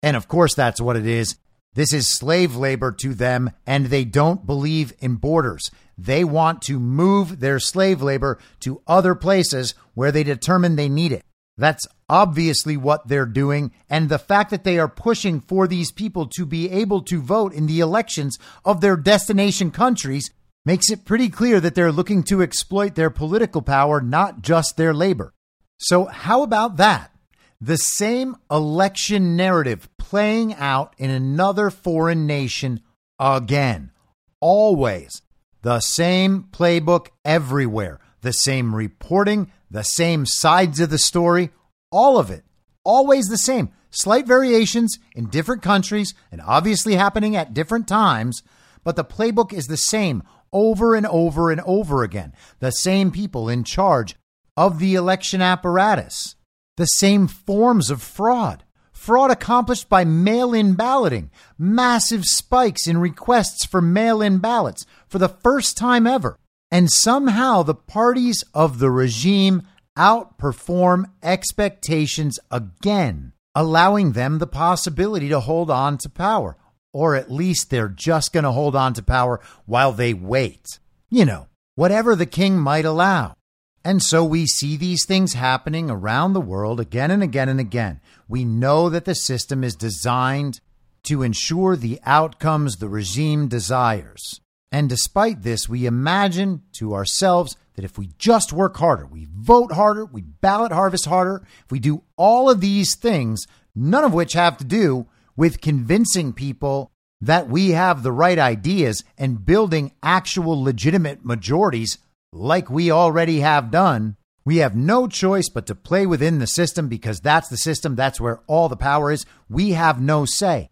And of course, that's what it is. This is slave labor to them, and they don't believe in borders. They want to move their slave labor to other places where they determine they need it. That's obviously what they're doing. And the fact that they are pushing for these people to be able to vote in the elections of their destination countries makes it pretty clear that they're looking to exploit their political power, not just their labor. So, how about that? The same election narrative playing out in another foreign nation again. Always the same playbook everywhere, the same reporting, the same sides of the story, all of it. Always the same. Slight variations in different countries and obviously happening at different times, but the playbook is the same over and over and over again. The same people in charge of the election apparatus, the same forms of fraud fraud accomplished by mail in balloting, massive spikes in requests for mail in ballots for the first time ever. And somehow the parties of the regime outperform expectations again, allowing them the possibility to hold on to power. Or at least they're just going to hold on to power while they wait. You know, whatever the king might allow. And so we see these things happening around the world again and again and again. We know that the system is designed to ensure the outcomes the regime desires. And despite this, we imagine to ourselves that if we just work harder, we vote harder, we ballot harvest harder, if we do all of these things, none of which have to do with convincing people that we have the right ideas and building actual legitimate majorities like we already have done, We have no choice but to play within the system because that's the system, that's where all the power is. We have no say.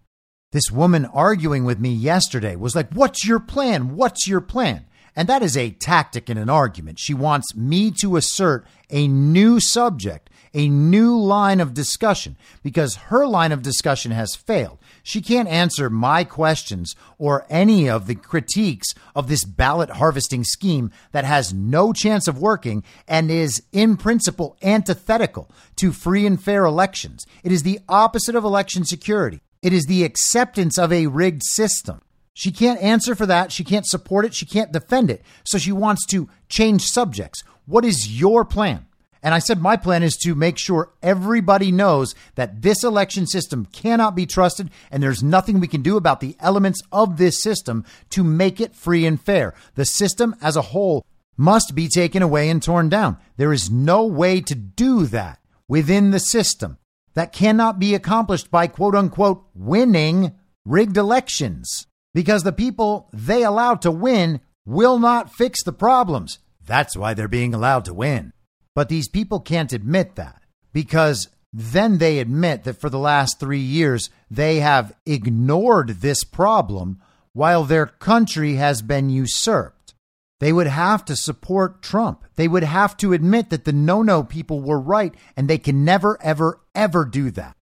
This woman arguing with me yesterday was like, What's your plan? What's your plan? And that is a tactic in an argument. She wants me to assert a new subject, a new line of discussion, because her line of discussion has failed. She can't answer my questions or any of the critiques of this ballot harvesting scheme that has no chance of working and is, in principle, antithetical to free and fair elections. It is the opposite of election security. It is the acceptance of a rigged system. She can't answer for that. She can't support it. She can't defend it. So she wants to change subjects. What is your plan? And I said, my plan is to make sure everybody knows that this election system cannot be trusted and there's nothing we can do about the elements of this system to make it free and fair. The system as a whole must be taken away and torn down. There is no way to do that within the system. That cannot be accomplished by quote unquote winning rigged elections because the people they allow to win will not fix the problems. That's why they're being allowed to win. But these people can't admit that because then they admit that for the last three years they have ignored this problem while their country has been usurped. They would have to support Trump. They would have to admit that the no no people were right, and they can never, ever, ever do that.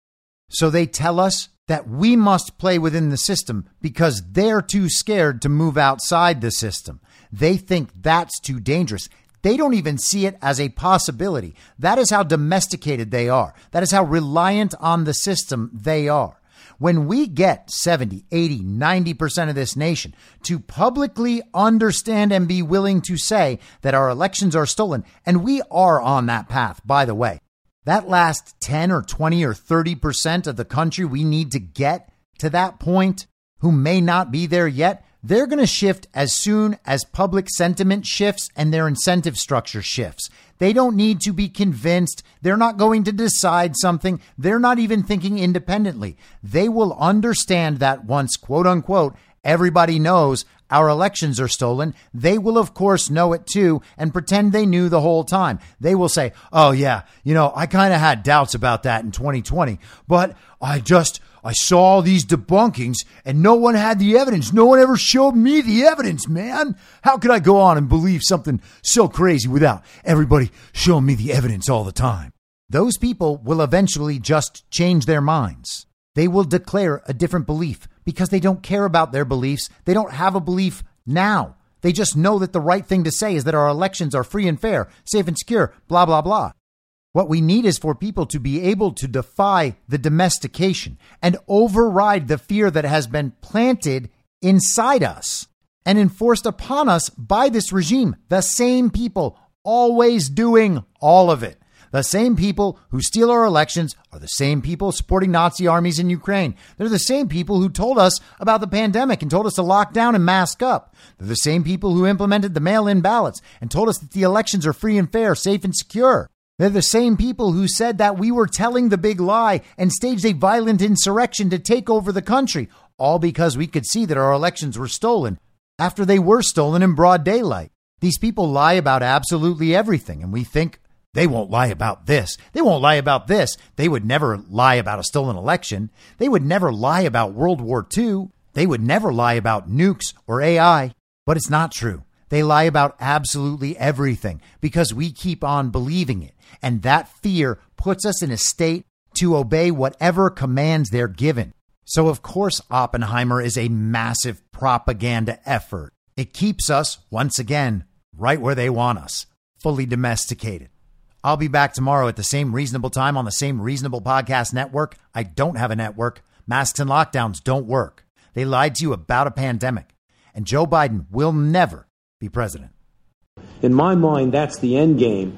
So they tell us that we must play within the system because they're too scared to move outside the system. They think that's too dangerous. They don't even see it as a possibility. That is how domesticated they are. That is how reliant on the system they are. When we get 70, 80, 90% of this nation to publicly understand and be willing to say that our elections are stolen, and we are on that path, by the way, that last 10 or 20 or 30% of the country we need to get to that point who may not be there yet, they're going to shift as soon as public sentiment shifts and their incentive structure shifts. They don't need to be convinced. They're not going to decide something. They're not even thinking independently. They will understand that once, quote unquote, everybody knows our elections are stolen, they will, of course, know it too and pretend they knew the whole time. They will say, Oh, yeah, you know, I kind of had doubts about that in 2020, but I just, I saw all these debunkings and no one had the evidence. No one ever showed me the evidence, man. How could I go on and believe something so crazy without everybody showing me the evidence all the time? Those people will eventually just change their minds. They will declare a different belief because they don't care about their beliefs. They don't have a belief now. They just know that the right thing to say is that our elections are free and fair, safe and secure, blah, blah, blah. What we need is for people to be able to defy the domestication and override the fear that has been planted inside us and enforced upon us by this regime. The same people always doing all of it. The same people who steal our elections are the same people supporting Nazi armies in Ukraine. They're the same people who told us about the pandemic and told us to lock down and mask up. They're the same people who implemented the mail in ballots and told us that the elections are free and fair, safe and secure. They're the same people who said that we were telling the big lie and staged a violent insurrection to take over the country, all because we could see that our elections were stolen after they were stolen in broad daylight. These people lie about absolutely everything, and we think they won't lie about this. They won't lie about this. They would never lie about a stolen election. They would never lie about World War II. They would never lie about nukes or AI. But it's not true. They lie about absolutely everything because we keep on believing it. And that fear puts us in a state to obey whatever commands they're given. So, of course, Oppenheimer is a massive propaganda effort. It keeps us, once again, right where they want us, fully domesticated. I'll be back tomorrow at the same reasonable time on the same reasonable podcast network. I don't have a network. Masks and lockdowns don't work. They lied to you about a pandemic. And Joe Biden will never be president. In my mind, that's the end game.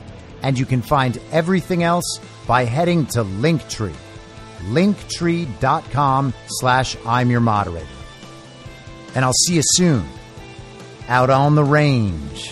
And you can find everything else by heading to Linktree. Linktree.com slash I'm your moderator. And I'll see you soon out on the range.